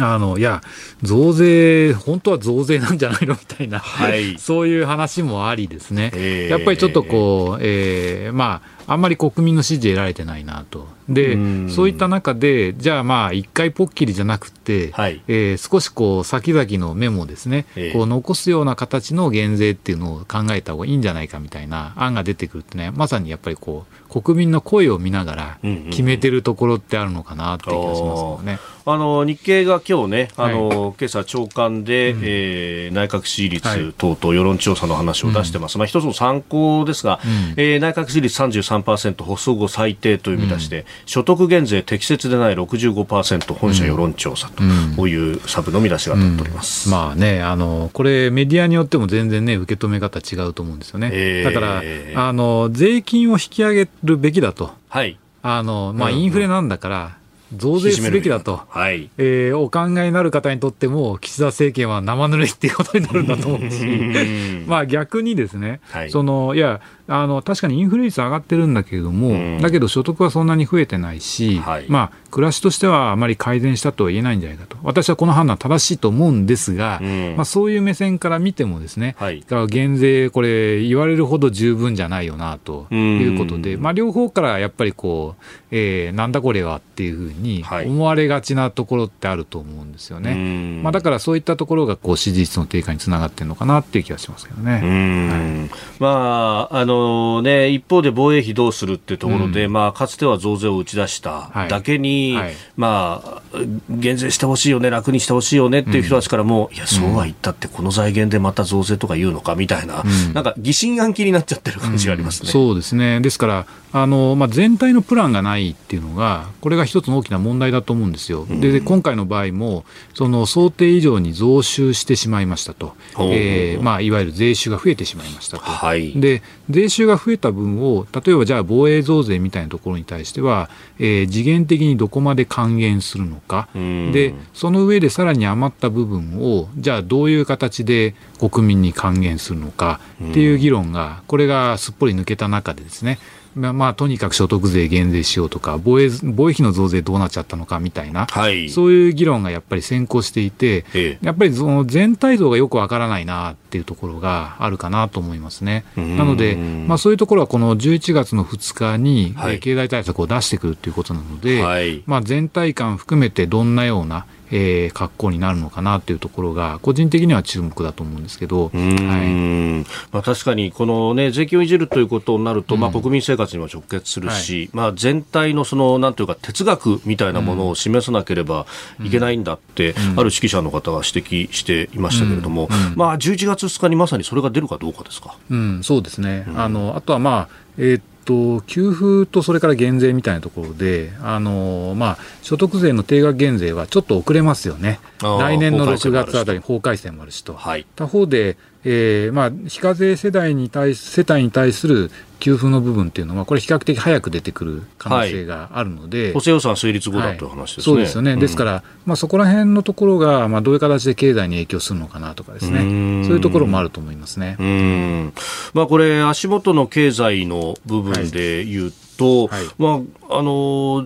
あのいや、増税、本当は増税なんじゃないの？みたいな、はい、そういう話もありですね、えー、やっぱりちょっとこう、えー、まあ、あんまり国民の支持得られてないなと。で、そういった中で、じゃあまあ、一回ぽっきりじゃなくて、はい、えー、少しこう、先々のメモですね、えー、こう残すような形の減税っていうのを考えた方がいいんじゃないかみたいな案が出てくるとね、まさにやっぱりこう、国民の声を見ながら決めてるところってあるのかなっていう気がしますよね。あの日経が今日ね、あの、はい、今朝朝刊で、うん、えー、内閣支持率等々世論調査の話を出してます。はい、まあ一つの参考ですが、うん、えー、内閣支持率33%発足後最低という見出しで、うん、所得減税適切でない65%本社世論調査というサブの見出しが立っております。まあね、あのこれメディアによっても全然ね受け止め方違うと思うんですよね。えー、だからあの税金を引き上げるべきだと。はい。あの、まあ、インフレなんだから、増税すべきだと、はい。えー、お考えになる方にとっても、岸田政権は生ぬるいっていうことになるんだと思うし、まあ逆にですね、はい、そのいや、あの確かにインフレ率上がってるんだけれども、うん、だけど所得はそんなに増えてないし、はい、まあ、暮らしとしてはあまり改善したとは言えないんじゃないかと、私はこの判断正しいと思うんですが、うん、まあ、そういう目線から見ても、ですね、はい、だから減税、これ、言われるほど十分じゃないよなということで、まあ、両方からやっぱりこう、えー、なんだこれはっていうふうに思われがちなところってあると思うんですよね。はい、まあ、だからそういったところがこう支持率の低下につながってるのかなっていう気がしますけどね。はい、まああののね、一方で防衛費どうするっていうところで、うん、まあ、かつては増税を打ち出しただけに、はい。はい、まあ、減税してほしいよね、楽にしてほしいよねっていう人たちからも、うん、いや、そうは言ったって、この財源でまた増税とか言うのかみたいな、うん、なんか疑心暗鬼になっちゃってる感じがありますね。そうですね。ですからあの、まあ、全体のプランがないっていうのが、これが一つの大きな問題だと思うんですよ。で今回の場合もその想定以上に増収してしまいましたと、えーまあ、いわゆる税収が増えてしまいましたと、はい、で税収が増えた分を、例えばじゃあ防衛増税みたいなところに対しては、えー、次元的にどこまで還元するのか、でその上でさらに余った部分を、じゃあどういう形で国民に還元するのかっていう議論が、これがすっぽり抜けた中でですね、まあ、まあ、とにかく所得税減税しようとか防衛、防衛費の増税どうなっちゃったのかみたいな、はい、そういう議論がやっぱり先行していて、ええ、やっぱりその全体像がよくわからないなっていうところがあるかなと思いますね。なので、まあ、そういうところはこの11月の2日に、経済対策を出してくるということなので、はい、まあ、全体感含めてどんなようなえー、格好になるのかなというところが、個人的には注目だと思うんですけど、はい。まあ、確かにこの、ね、税金をいじるということになると、まあ、国民生活にも直結するし、はい、まあ、全体のそのなんというか哲学みたいなものを示さなければいけないんだって、ある指揮者の方が指摘していましたけれども、まあ、11月2日にまさにそれが出るかどうかですか。うん、そうですね、あのあとは、まあえーと給付とそれから減税みたいなところで、あのまあ、所得税の定額減税はちょっと遅れますよね、来年の6月あたりに法改正もあるしと、はい、他方で、えーまあ、非課税世代に対世帯に対する、給付の部分っていうのは、これ、比較的早く出てくる可能性があるので、補正予算成立後だという話ですね、そうですよね、ですから、まあ、そこら辺のところが、まあ、どういう形で経済に影響するのかなとかですね、そういうところもあると思いますね。うん。まあ、これ、足元の経済の部分でいうと、はい、まああの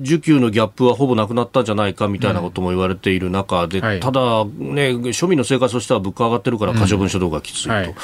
需給のギャップはほぼなくなったんじゃないかみたいなことも言われている中で、うんはい、ただ、ね、庶民の生活としては物価上がってるから可処分所得がきついと、うんはい、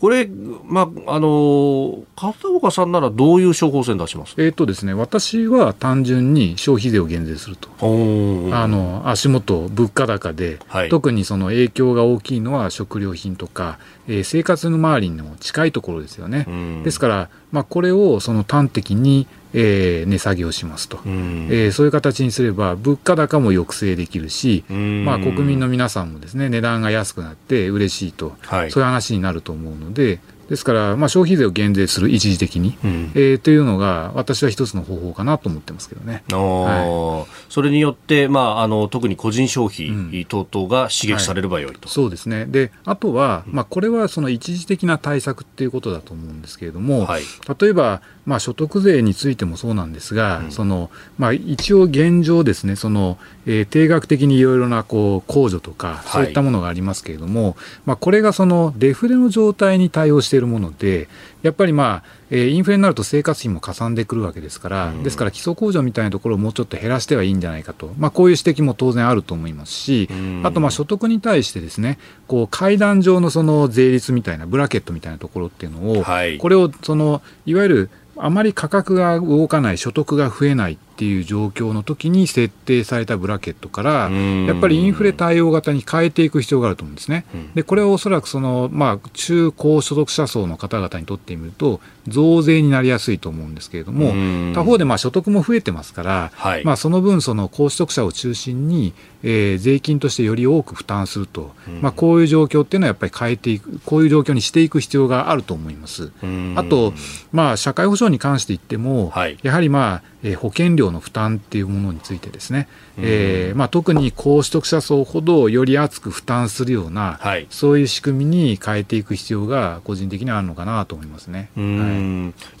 これ、まあ、あの片岡さんならどういう処方箋出します、えーとですね、私は単純に消費税を減税すると、あの足元、物価高で、はい、特にその影響が大きいのは食料品とか、えー、生活の周りの近いところですよね。ですから、まあ、これをその端的にえー、値下げをしますと、うん、えー、そういう形にすれば、物価高も抑制できるし、うん、まあ、国民の皆さんもですね値段が安くなって嬉しいと、はい、そういう話になると思うので、ですから、まあ、消費税を減税する、一時的に、うん、えー、というのが、私は一つの方法かなと思ってますけどね。はい、それによって、まあ、あの特に個人消費等々が刺激されればよいと、はい、そうですね、であとは、まあ、これはその一時的な対策っていうことだと思うんですけれども、はい、例えば、まあ、所得税についてもそうなんですが、うん、そのまあ、一応現状ですね、そのえー、定額的にいろいろなこう控除とか、そういったものがありますけれども、はい、まあ、これがそのデフレの状態に対応しているもので、やっぱりまあ、えー、インフレになると生活費もかさんでくるわけですから、うん、ですから基礎控除みたいなところをもうちょっと減らしてはいいんじゃないかと、まあ、こういう指摘も当然あると思いますし、うん、あとまあ所得に対してですね、こう階段上のその税率みたいな、ブラケットみたいなところっていうのを、はい、これをそのいわゆるあまり価格が動かない、所得が増えないっていう状況の時に設定されたブラケットから、やっぱりインフレ対応型に変えていく必要があると思うんですね。で、これはおそらくその、まあ、中高所得者層の方々にとってみると、増税になりやすいと思うんですけれども、他方でまあ所得も増えてますから、はい、まあ、その分、その高所得者を中心に、えー、税金としてより多く負担すると、まあ、こういう状況っていうのはやっぱり変えていく、こういう状況にしていく必要があると思います。あと、まあ、社会保障に関して言っても、はい、やはりまあ、えー、保険料の負担っていうものについてですね、えーまあ、特に高所得者層ほどより厚く負担するような、はい、そういう仕組みに変えていく必要が個人的にはあるのかなと思いますね、はい、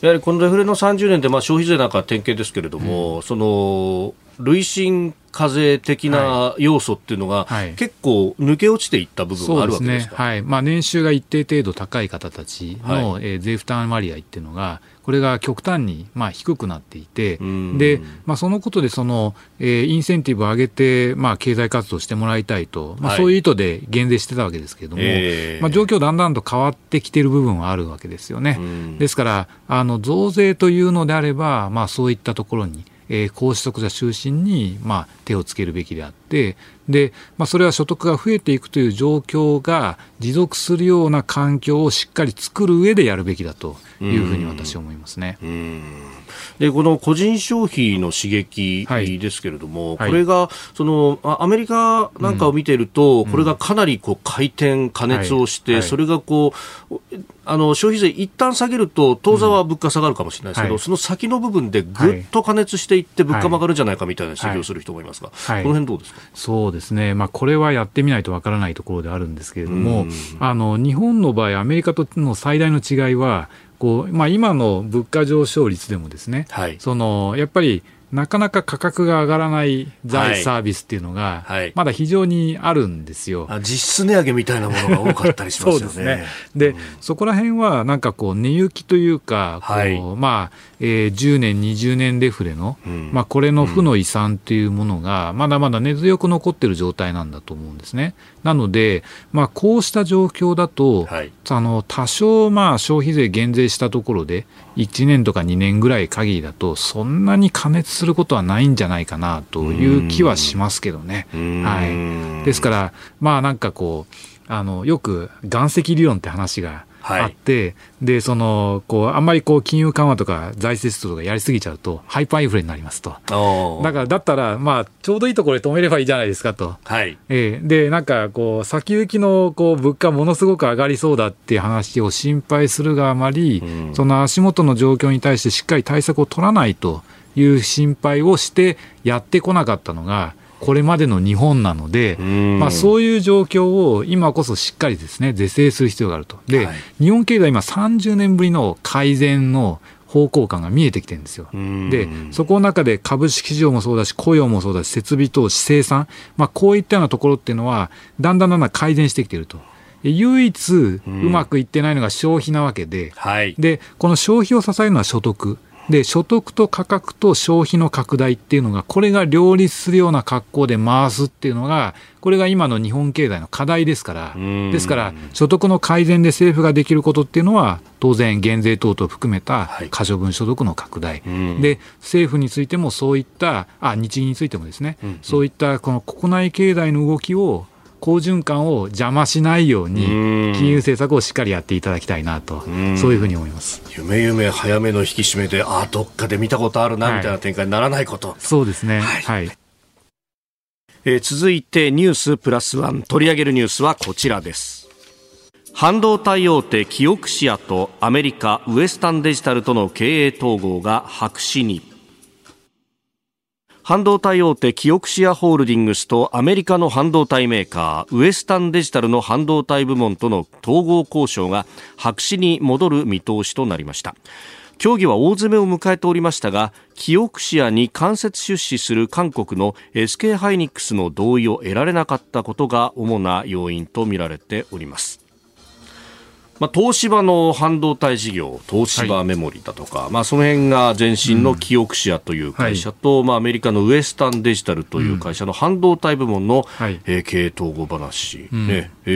やはりこのデフレの30年で、まあ、消費税なんか典型ですけれども、うん、その累進課税的な要素っていうのが、はい、結構抜け落ちていった部分があるわけですか、ね。はい。まあ、年収が一定程度高い方たちの、はい、えー、税負担割合っていうのがこれが極端にまあ低くなっていて、でまあ、そのことでその、えー、インセンティブを上げて、まあ、経済活動してもらいたいと、まあ、そういう意図で減税してたわけですけれども、えー、まあ、状況だんだんと変わってきている部分はあるわけですよね。ですからあの増税というのであれば、まあ、そういったところにえー、高所得者中心に、まあ、手をつけるべきであって、で、まあ、それは所得が増えていくという状況が持続するような環境をしっかり作る上でやるべきだというふうに私は思いますね。でこの個人消費の刺激ですけれども、はい、これがそのアメリカなんかを見ていると、うん、これがかなりこう回転、加熱をして、はい。はい、それがこうあの消費税一旦下げると当座は物価下がるかもしれないですけど、うん、その先の部分でぐっと加熱していって物価も上がるんじゃないかみたいな指摘をする人もいますが、この辺どうですか？そうですね、まあ、これはやってみないとわからないところであるんですけれども、あの日本の場合、アメリカとの最大の違いは、こうまあ、今の物価上昇率でもですね、はい、そのやっぱりなかなか価格が上がらない財サービスっていうのが、まだ非常にあるんですよ、はい、実質値上げみたいなものが多かったりしますよね。そうですね。で、うん、そこら辺はなんかこう、値行きというか、こう、はい、まあ、えー、10年、20年デフレの、うん、まあ、これの負の遺産っていうものが、まだまだ根強く残ってる状態なんだと思うんですね。なので、まあ、こうした状況だと、はい、あの多少、まあ、消費税減税したところで、1年とか2年ぐらい限りだと、そんなに加熱することはないんじゃないかなという気はしますけどね。はい、ですから、まあなんかこう、あのよく岩石理論って話があって、はい、でそのこうあんまりこう金融緩和とか財政出動とかやりすぎちゃうとハイパーインフレになりますと。だからだったら、まあ、ちょうどいいところで止めればいいじゃないですかと、はい。えー、でなんかこう先行きのこう物価ものすごく上がりそうだっていう話を心配するがあまり、うん、その足元の状況に対してしっかり対策を取らないという心配をしてやってこなかったのがこれまでの日本なので、まあ、そういう状況を今こそしっかりですね是正する必要があると。で、はい、日本経済今30年ぶりの改善の方向感が見えてきてるんですよ。で、そこの中で株式市場もそうだし、雇用もそうだし、設備投資、生産、まあ、こういったようなところっていうのは、だんだんだんだん改善してきていると。唯一うまくいってないのが消費なわけで、はい、でこの消費を支えるのは所得。で所得と価格と消費の拡大っていうのがこれが両立するような格好で回すっていうのがこれが今の日本経済の課題ですから。ですから所得の改善で政府ができることっていうのは当然減税等々含めた可処分所得の拡大、はい、で政府についてもそういったあ日銀についてもですね、うんうん、そういったこの国内経済の動きを好循環を邪魔しないように、金融政策をしっかりやっていただきたいなと、そういうふうに思います。夢夢早めの引き締めで、あどっかで見たことあるなみたいな展開にならないこと、はい、そうですね。はい、はい。えー、続いてニュースプラスワン取り上げるニュースはこちらです。半導体大手キオクシアとアメリカウエスタンデジタルとの経営統合が白紙に半導体大手キオクシアホールディングスとアメリカの半導体メーカーウエスタンデジタルの半導体部門との統合交渉が白紙に戻る見通しとなりました。協議は大詰めを迎えておりましたがキオクシアに間接出資する韓国の SK ハイニックスの同意を得られなかったことが主な要因とみられております。まあ、東芝の半導体事業、東芝メモリだとか、はい、まあ、その辺が前身のキオクシアという会社と、うんはい、まあ、アメリカのウエスタンデジタルという会社の半導体部門の、はい、えー、経営統合話、うん、ね。え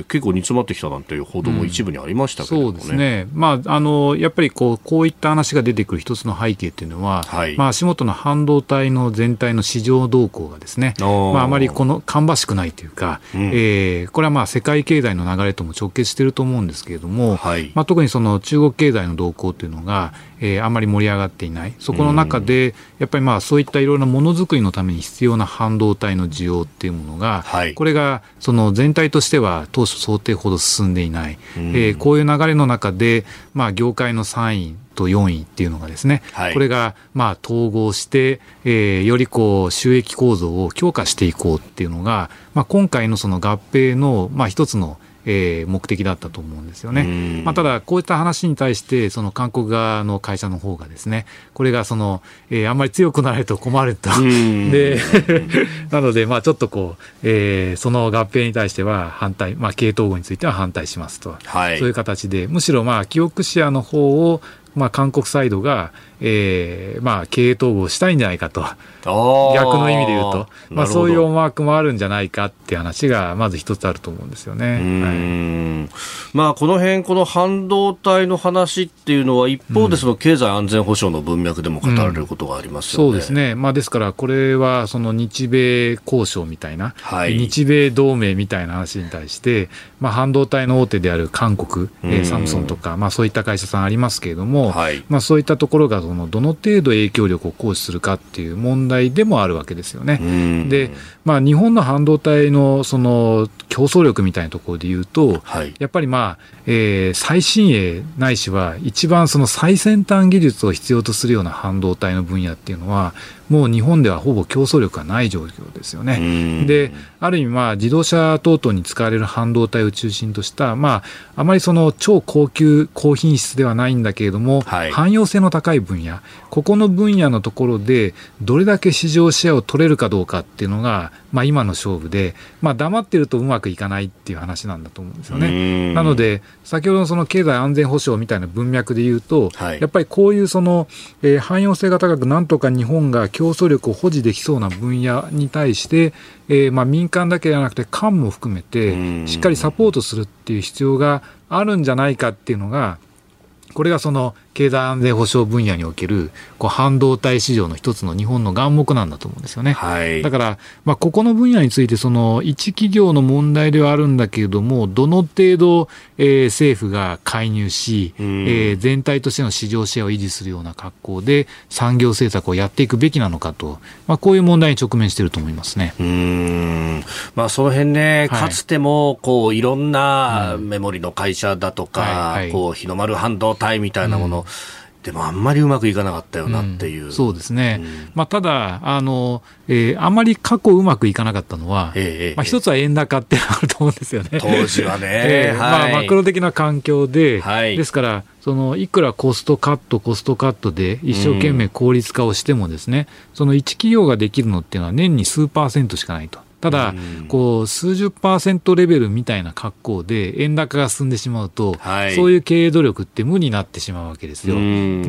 ー、結構煮詰まってきたなんていう報道も一部にありましたけど、ね。うん、そうですね、まあ、あのやっぱりこうこういった話が出てくる一つの背景っていうのは、はい。まあ、足元の半導体の全体の市場動向がですね、まあ、あまりこの芳しくないというか、うん、えー、これはまあ世界経済の流れとも直結していると思うんですけれども、はい、まあ、特にその中国経済の動向というのが、えー、あまり盛り上がっていない、そこの中で、やっぱりまあそういったいろいろなものづくりのために必要な半導体の需要っていうものが、はい、これがその全体としては当初想定ほど進んでいない、えー、こういう流れの中で、まあ、業界の3位と4位っていうのがですね、はい、これがまあ統合して、えー、よりこう収益構造を強化していこうっていうのが、まあ、今回のその合併のまあ一つのえー、目的だったと思うんですよね。まあ、ただ、こういった話に対して、その韓国側の会社の方がですね、これがその、えー、あんまり強くなると困ると。で、なので、まあ、ちょっとこう、えー、その合併に対しては反対、まあ、系統合については反対しますと。はい、そういう形で、むしろ、まあ、記憶シェアの方を、まあ、韓国サイドが、えーまあ、経営統合したいんじゃないかと、逆の意味で言うと、まあ、そういう思惑もあるんじゃないかって話が、まず一つあると思うんですよね、はい。まあ、この辺この半導体の話っていうのは、一方でその経済安全保障の文脈でも語られることがありますよね、うん、そうですね、まあ、ですから、これはその日米交渉みたいな、はい、日米同盟みたいな話に対して、まあ、半導体の大手である韓国、えー、サムソンとか、まあ、そういった会社さんありますけれども、はい、まあ、そういったところがそのどの程度影響力を行使するかっていう問題でもあるわけですよね。で、まあ、日本の半導体のその競争力みたいなところで言うと、はい、やっぱりまあ、えー、最新鋭ないしは一番その最先端技術を必要とするような半導体の分野っていうのは、もう日本ではほぼ競争力がない状況ですよね。で、ある意味まあ自動車等々に使われる半導体を中心とした、まあ、あまりその超高級、高品質ではないんだけれども、はい、汎用性の高い分野、ここの分野のところで、どれだけ市場シェアを取れるかどうかっていうのが、まあ今の勝負で、まあ黙ってるとうまくいかないっていう話なんだと思うんですよね。なので、先ほどのその経済安全保障みたいな文脈で言うと、はい、やっぱりこういうその、えー、汎用性が高く、なんとか日本が競争力を保持できそうな分野に対して、えー、まあ民間だけではなくて官も含めて、しっかりサポートするっていう必要があるんじゃないかっていうのが、これがその経済安全保障分野におけるこう半導体市場の一つの日本の眼目なんだと思うんですよね。はい、だから、まあ、ここの分野についてその一企業の問題ではあるんだけれどもどの程度、えー、政府が介入し、えー、全体としての市場シェアを維持するような格好で産業政策をやっていくべきなのかと、まあ、こういう問題に直面していると思いますね。うん。まあ、その辺ね、かつてもこういろんなメモリの会社だとか、はいはい、こう日の丸半導体みたいなもの、でもあんまりうまくいかなかったよなっていう。うん、そうですね。うん、まあ、ただ、あの、えー、あまり過去うまくいかなかったのは、えー、まあ、一つは円高ってあると思うんですよね。当時はね。えー、まあ、マクロ的な環境で、はい、ですから、そのいくらコストカット、コストカットで一生懸命効率化をしてもですね、うん、その1企業ができるのっていうのは年に数パーセントしかないと。ただ、こう数十パーセントレベルみたいな格好で円高が進んでしまうと、はい、そういう経営努力って無になってしまうわけですよ。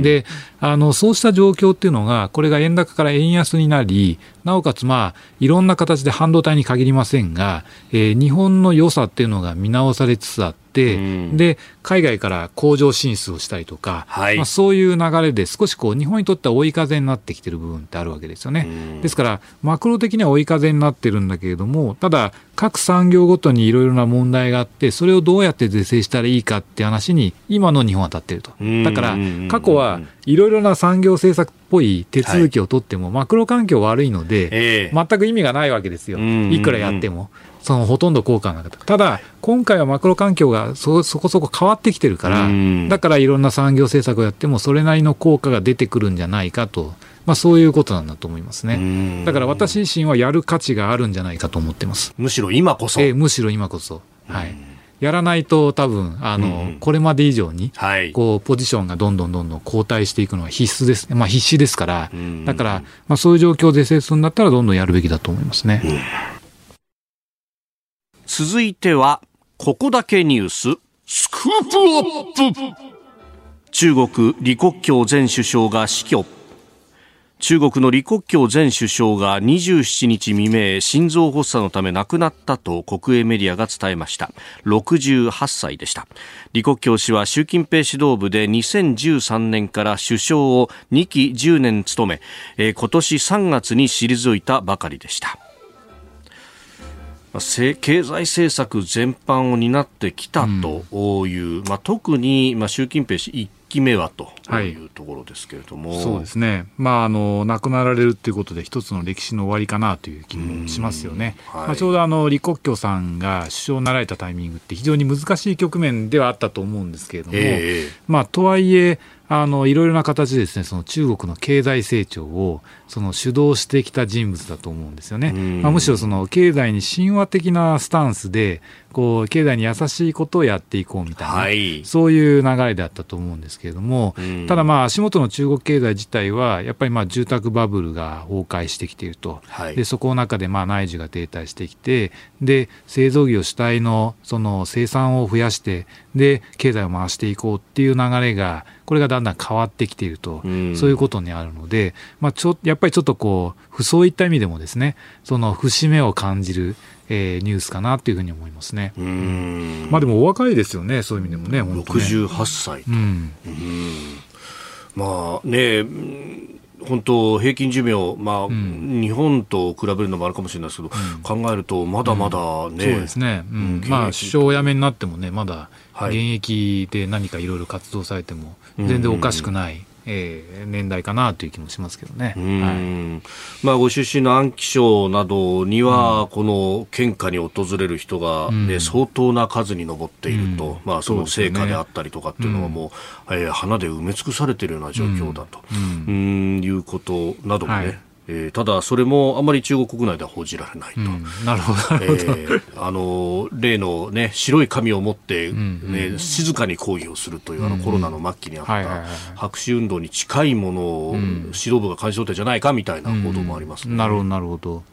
であの、そうした状況っていうのが、これが円高から円安になり、なおかつ、まあ、いろんな形で半導体に限りませんが、えー、日本の良さっていうのが見直されつつあって、、で海外から工場進出をしたりとか、はい、まあ、そういう流れで少しこう日本にとっては追い風になってきてる部分ってあるわけですよね。ですからマクロ的には追い風になってるんだけれどもただ各産業ごとにいろいろな問題があってそれをどうやって是正したらいいかって話に今の日本は立ってると。だから過去はいろいろな産業政策っぽい手続きを取っても、マクロ環境悪いので、全く意味がないわけですよ。いくらやっても。そのほとんど効果がなかった。ただ、今回はマクロ環境がそそこそこ変わってきてるから、だからいろんな産業政策をやっても、それなりの効果が出てくるんじゃないかと。まあ、そういうことなんだと思いますね。だから私自身はやる価値があるんじゃないかと思ってます。むしろ今こそ。えー、むしろ今こそ。はい。やらないと多分あの、うん、これまで以上に、はい、こうポジションがどんどんどんどん後退していくのは必須です、まあ、必死ですから、うん、だから、まあ、そういう状況で制するんだったらどんどんやるべきだと思いますね。うん続いては、ここだけニュース、スクープアップ中国李克強前首相が死去。中国の李克強前首相が27日未明、心臓発作のため亡くなったと国営メディアが伝えました。68歳でした。李克強氏は習近平指導部で2013年から首相を2期10年務め、今年3月に退いたばかりでした。経済政策全般を担ってきたという、うん、まあ、特に、まあ、習近平氏1期目はとい。うところですけれども、はい、そうですね、まあ、あの亡くなられるということで、一つの歴史の終わりかなという気もしますよね。はい、まあ、ちょうどあの李克強さんが首相になられたタイミングって、非常に難しい局面ではあったと思うんですけれども、えー、まあ、とはいえ、あのいろいろな形でですねその中国の経済成長をその主導してきた人物だと思うんですよね。まあ、むしろその経済に神話的なスタンスでこう経済に優しいことをやっていこうみたいな、はい、そういう流れであったと思うんですけれども、ただまあ足元の中国経済自体はやっぱりまあ住宅バブルが崩壊してきていると、はい、でそこの中でまあ内需が停滞してきてで製造業主体のその生産を増やしてで経済を回していこうっていう流れがこれがだんだん変わってきていると、そういうことにあるので、まあ、ちょやっぱりちょっとこうそういった意味でもですねその節目を感じるえー、ニュースかなというふうに思いますね。うん。まあでもお若いですよね、そういう意味でもね、本当ね。68歳、うん、うん。まあね、本当、平均寿命、まあ、うん、日本と比べるのもあるかもしれないですけど、うん、考えると、まだまだね、そうですね、まあ、首相を辞めになってもね、まだ現役で何かいろいろ活動されても、全然おかしくない。えー、年代かなという気もしますけどね、はい、まあ、ご出身の安徽省などには、この献花に訪れる人が、ね、うん、相当な数に上っていると、うん、まあ、その成果であったりとかっていうのはもう、うね、えー、花で埋め尽くされているような状況だと、うん、いうことなどもね、はいえー、ただ、それもあまり中国国内では報じられないと、うん、なるほど、えー、あの例の、ね、白い紙を持って、ね、うんうん、静かに抗議をするという、あのコロナの末期にあった白紙運動に近いものを、指導部が監視取ってじゃないかみたいな報道もあります、ね、なるほど、なるほど、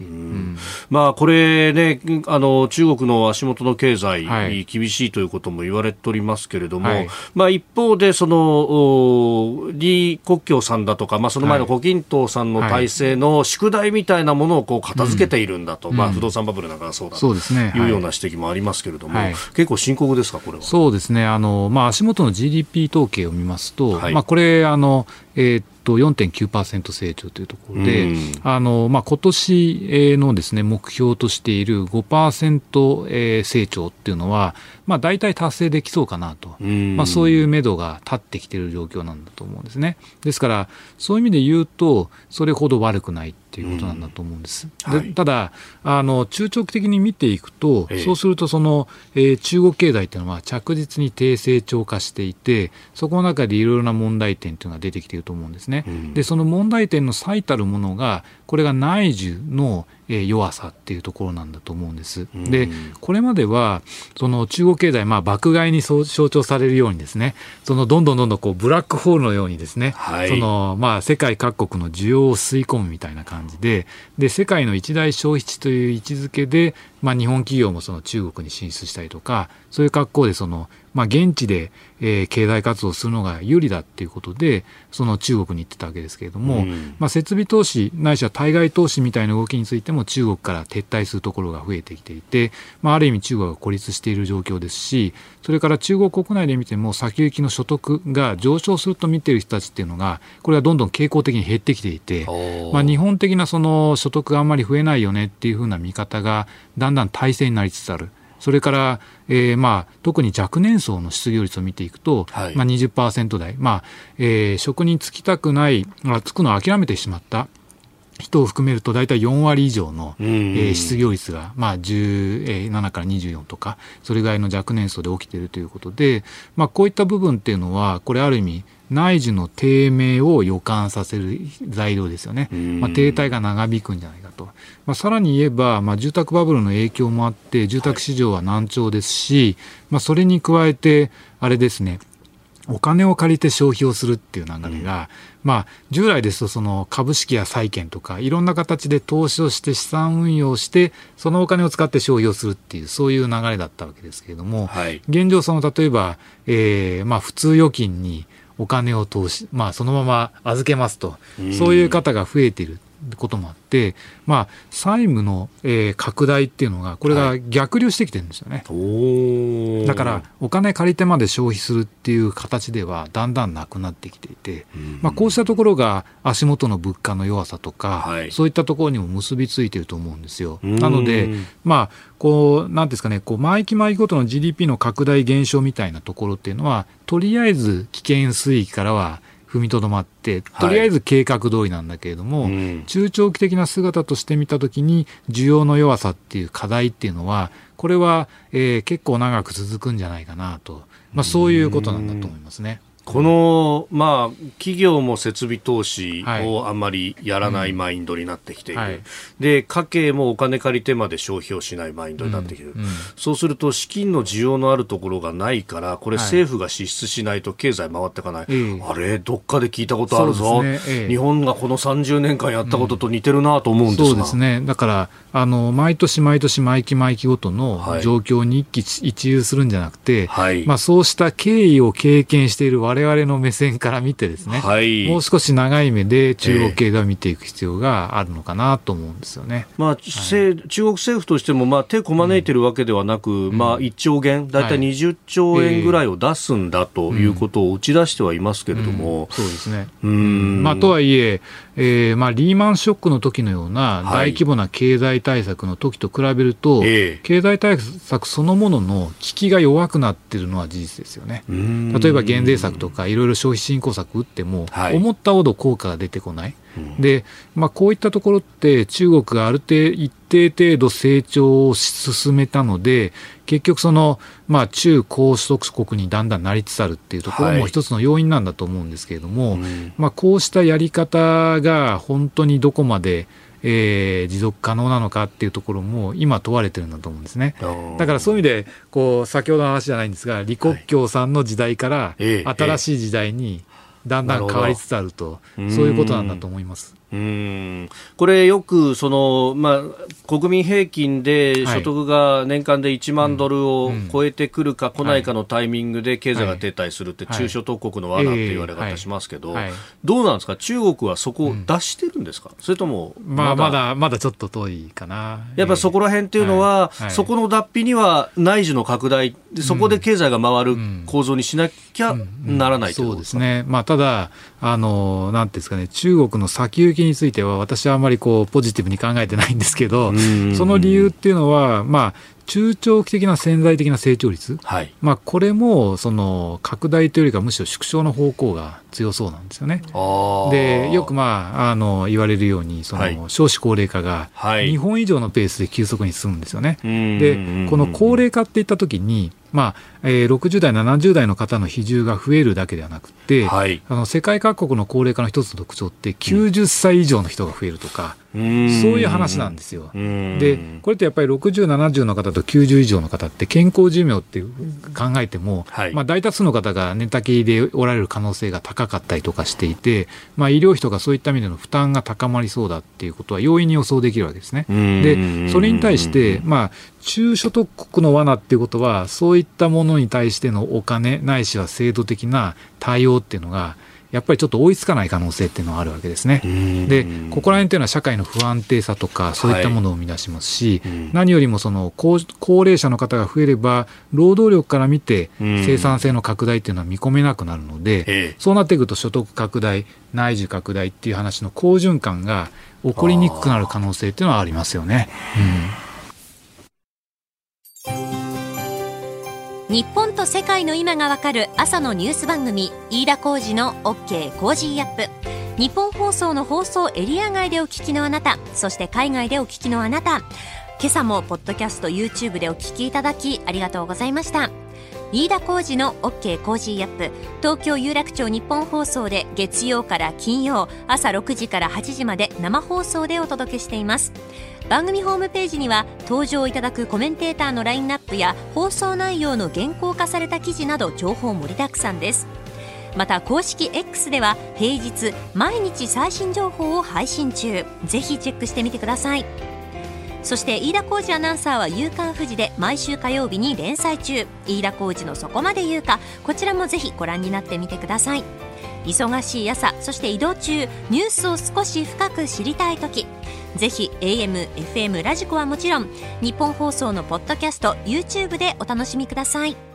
まあ、これねあの、中国の足元の経済、に厳しいということも言われておりますけれども、はい、まあ、一方でその李克強さんだとか、まあ、その前の胡錦涛さんの体制の宿題みたいなものをこう片付けているんだと、うん、まあ、不動産バブルなんかがそうだと。いうような指摘もありますけれども、はい、結構深刻ですか、これは？そうですね。あの、まあ、足元の GDP 統計を見ますと、はい、まあ、これあの、えーと4.9%成長というところで、うん、あのまあ、今年のです、ね、目標としている5%成長っていうのは、まあ、大体達成できそうかなと、うん、まあ、そういう目処が立ってきている状況なんだと思うんですね。ですから、そういう意味で言うと、それほど悪くない。っていうことなんだと思うんです。うんはいでただあの、中長期的に見ていくと、ええそうするとその、えー中国経済っていうのは着実に低成長化していて、そこの中でいろいろな問題点というのが出てきていると思うんですね。うんでその問題点の最たるものが、これが内需のえー弱さっていうところなんだと思うんです。で、これまでは、その中国経済、まあ、爆買いに象徴されるようにですね、そのどんどんどんどんこうブラックホールのようにですね、はいそのまあ、世界各国の需要を吸い込むみたいな感じで、で、世界の一大消費地という位置づけで、まあ、日本企業もその中国に進出したりとか、そういう格好でその、まあ、現地で、えー経済活動するのが有利だっていうことで、その中国に行ってたわけですけれども、うんまあ、設備投資ないしは対外投資みたいな動きについても中国から撤退するところが増えてきていて、まあ、ある意味中国が孤立している状況ですしそれから中国国内で見ても先行きの所得が上昇すると見ている人たちっていうのがこれがどんどん傾向的に減ってきていて、まあ、日本的なその所得があんまり増えないよねっていうふうな見方がだんだん体制になりつつある。それから、えーまあ、特に若年層の失業率を見ていくと、はい。まあ、20%台、まあえー職に就きたくない、まあ、就くのを諦めてしまった人を含めると大体4割以上の、うん。えー失業率が、まあ、17から24とかそれぐらいの若年層で起きているということで、まあ、こういった部分っていうのはこれある意味内需の低迷を予感させる材料ですよね、うん。まあ、停滞が長引くんじゃないかと、まあ、さらに言えば、まあ、住宅バブルの影響もあって住宅市場は難聴ですし、まあ、それに加えてあれですねお金を借りて消費をするっていう流れが、まあ、従来ですとその株式や債券とかいろんな形で投資をして資産運用してそのお金を使って消費をするっていうそういう流れだったわけですけれども、はい。現状その例えば、えーまあ、普通預金にお金を投資、まあ、そのまま預けますとうん。そういう方が増えていることもあって、まあ、債務の、えー拡大っていうのがこれが逆流してきてるんですよね。おー。だからお金借りてまで消費するっていう形ではだんだんなくなってきていて、まあ、こうしたところが足元の物価の弱さとか、はい。そういったところにも結びついていると思うんですよ。うん。なので、まあ、こう、なんですかね、こう、毎期毎期ごとの GDP の拡大減少みたいなところっていうのは、とりあえず危険水域からは踏みとどまって、とりあえず計画通りなんだけれども、うん。中長期的な姿として見たときに、需要の弱さっていう課題っていうのは、これは、えー結構長く続くんじゃないかなと、まあ、そういうことなんだと思いますね。この、まあ、企業も設備投資はい。をあんまりやらないマインドになってきている、はい。で家計もお金借りてまで消費をしないマインドになってきている、うん。うん。そうすると資金の需要のあるところがないからこれはい。政府が支出しないと経済回っていかない、ええ。あれどっかで聞いたことあるぞ、ね。ええ。日本がこの30年間やったことと似てるなと思うんですが、そうですね。だから、あの、毎年毎年毎期毎期ごとのはい。状況に一喜一憂するんじゃなくて、はい。まあそうした経緯を経験している我々の目線から見てですね、はい。もう少し長い目で中国経済を見ていく必要があるのかなと思うんですよね。まあせ中国政府としても、まあ、手こまねいてるわけではなく、まあ、1兆元、大体はい。20兆円ぐらいを出すんだということを打ち出してはいますけれども、そうですね。うん。まあ、とはいええーまあ、リーマンショックの時のようなはい大規模な経済対策の時と比べると、ええ経済対策そのものの効きが弱くなっているのは事実ですよね。うん例えば減税策とかいろいろ消費進行策打っても、はい思ったほど効果が出てこない。うんで、まあ、こういったところって中国がある程一定程度成長を進めたので結局その、まあ、中高所得国にだんだんなりつつあるっていうところはい。も一つの要因なんだと思うんですけれども、うん。まあ、こうしたやり方が本当にどこまで、えー持続可能なのかっていうところも今問われてるんだと思うんですね。だからそういう意味でこう先ほどの話じゃないんですが李克強さんの時代からええ新しい時代にだんだん変わりつつあると、そういうことなんだと思います。うん。これよくその、まあ、国民平均ではい。所得が年間で1万ドルをうん。超えてくるか来ないかのタイミングで経済が停滞するってはい。中所得国の罠って言われ方しますけど、どうなんですか？中国はそこを出してるんですか、それともまあ、まだ、まだちょっと遠いかな。やっぱそこら辺っていうのは、そこの脱皮には内需の拡大でそこで経済が回る構造にしなきゃならないといそうことですね。まあ、ただ、あの、なんていうんですかね、中国の先行きについては、私はあまりこう、ポジティブに考えてないんですけどうん、その理由っていうのは、まあ、中長期的な潜在的な成長率、はい。まあ、これもその拡大というよりかむしろ縮小の方向が強そうなんですよね。でよく、まあ、あの言われるようにその、はい。少子高齢化がはい。日本以上のペースで急速に進むんですよね。うんでこの高齢化っていったときに、まあえー60代、70代の方の比重が増えるだけではなくて、はい。あの世界各国の高齢化の一つの特徴って、90歳以上の人が増えるとか、そういう話なんですよ。で、これってやっぱり60、70の方と90以上の方って健康寿命って考えても、はいまあ、大多数の方が寝たきりでおられる可能性が高かったりとかしていて、まあ、医療費とかそういった意味での負担が高まりそうだっていうことは容易に予想できるわけですね。で、それに対して、まあ、中所得国の罠っていうことは、そういったものに対してのお金ないしは制度的な対応っていうのが、やっぱりちょっと追いつかない可能性っていうのはあるわけですね。で、ここら辺っていうのは社会の不安定さとか、そういったものを生み出しますし、何よりもその高高齢者の方が増えれば、労働力から見て生産性の拡大っていうのは見込めなくなるので、ええ。そうなってくると所得拡大、内需拡大っていう話の好循環が起こりにくくなる可能性っていうのはありますよね。日本と世界の今がわかる朝のニュース番組飯田浩二の OK コージーアップ。日本放送の放送エリア外でお聞きのあなたそして海外でお聞きのあなた。今朝もポッドキャスト YouTube でお聞きいただきありがとうございました。飯田浩二の OK コージーアップ。東京有楽町日本放送で月曜から金曜朝6時から8時まで生放送でお届けしています。番組ホームページには登場いただくコメンテーターのラインナップや放送内容の原稿化された記事など情報盛りだくさんです。また公式 X では平日毎日最新情報を配信中。ぜひチェックしてみてください。そして飯田浩二アナウンサーは「夕刊富士」で毎週火曜日に連載中。飯田浩二の「そこまで言うか」こちらもぜひご覧になってみてください。忙しい朝そして移動中。ニュースを少し深く知りたい時。ぜひ AM、FM、ラジコはもちろん。日本放送のポッドキャスト YouTube でお楽しみください。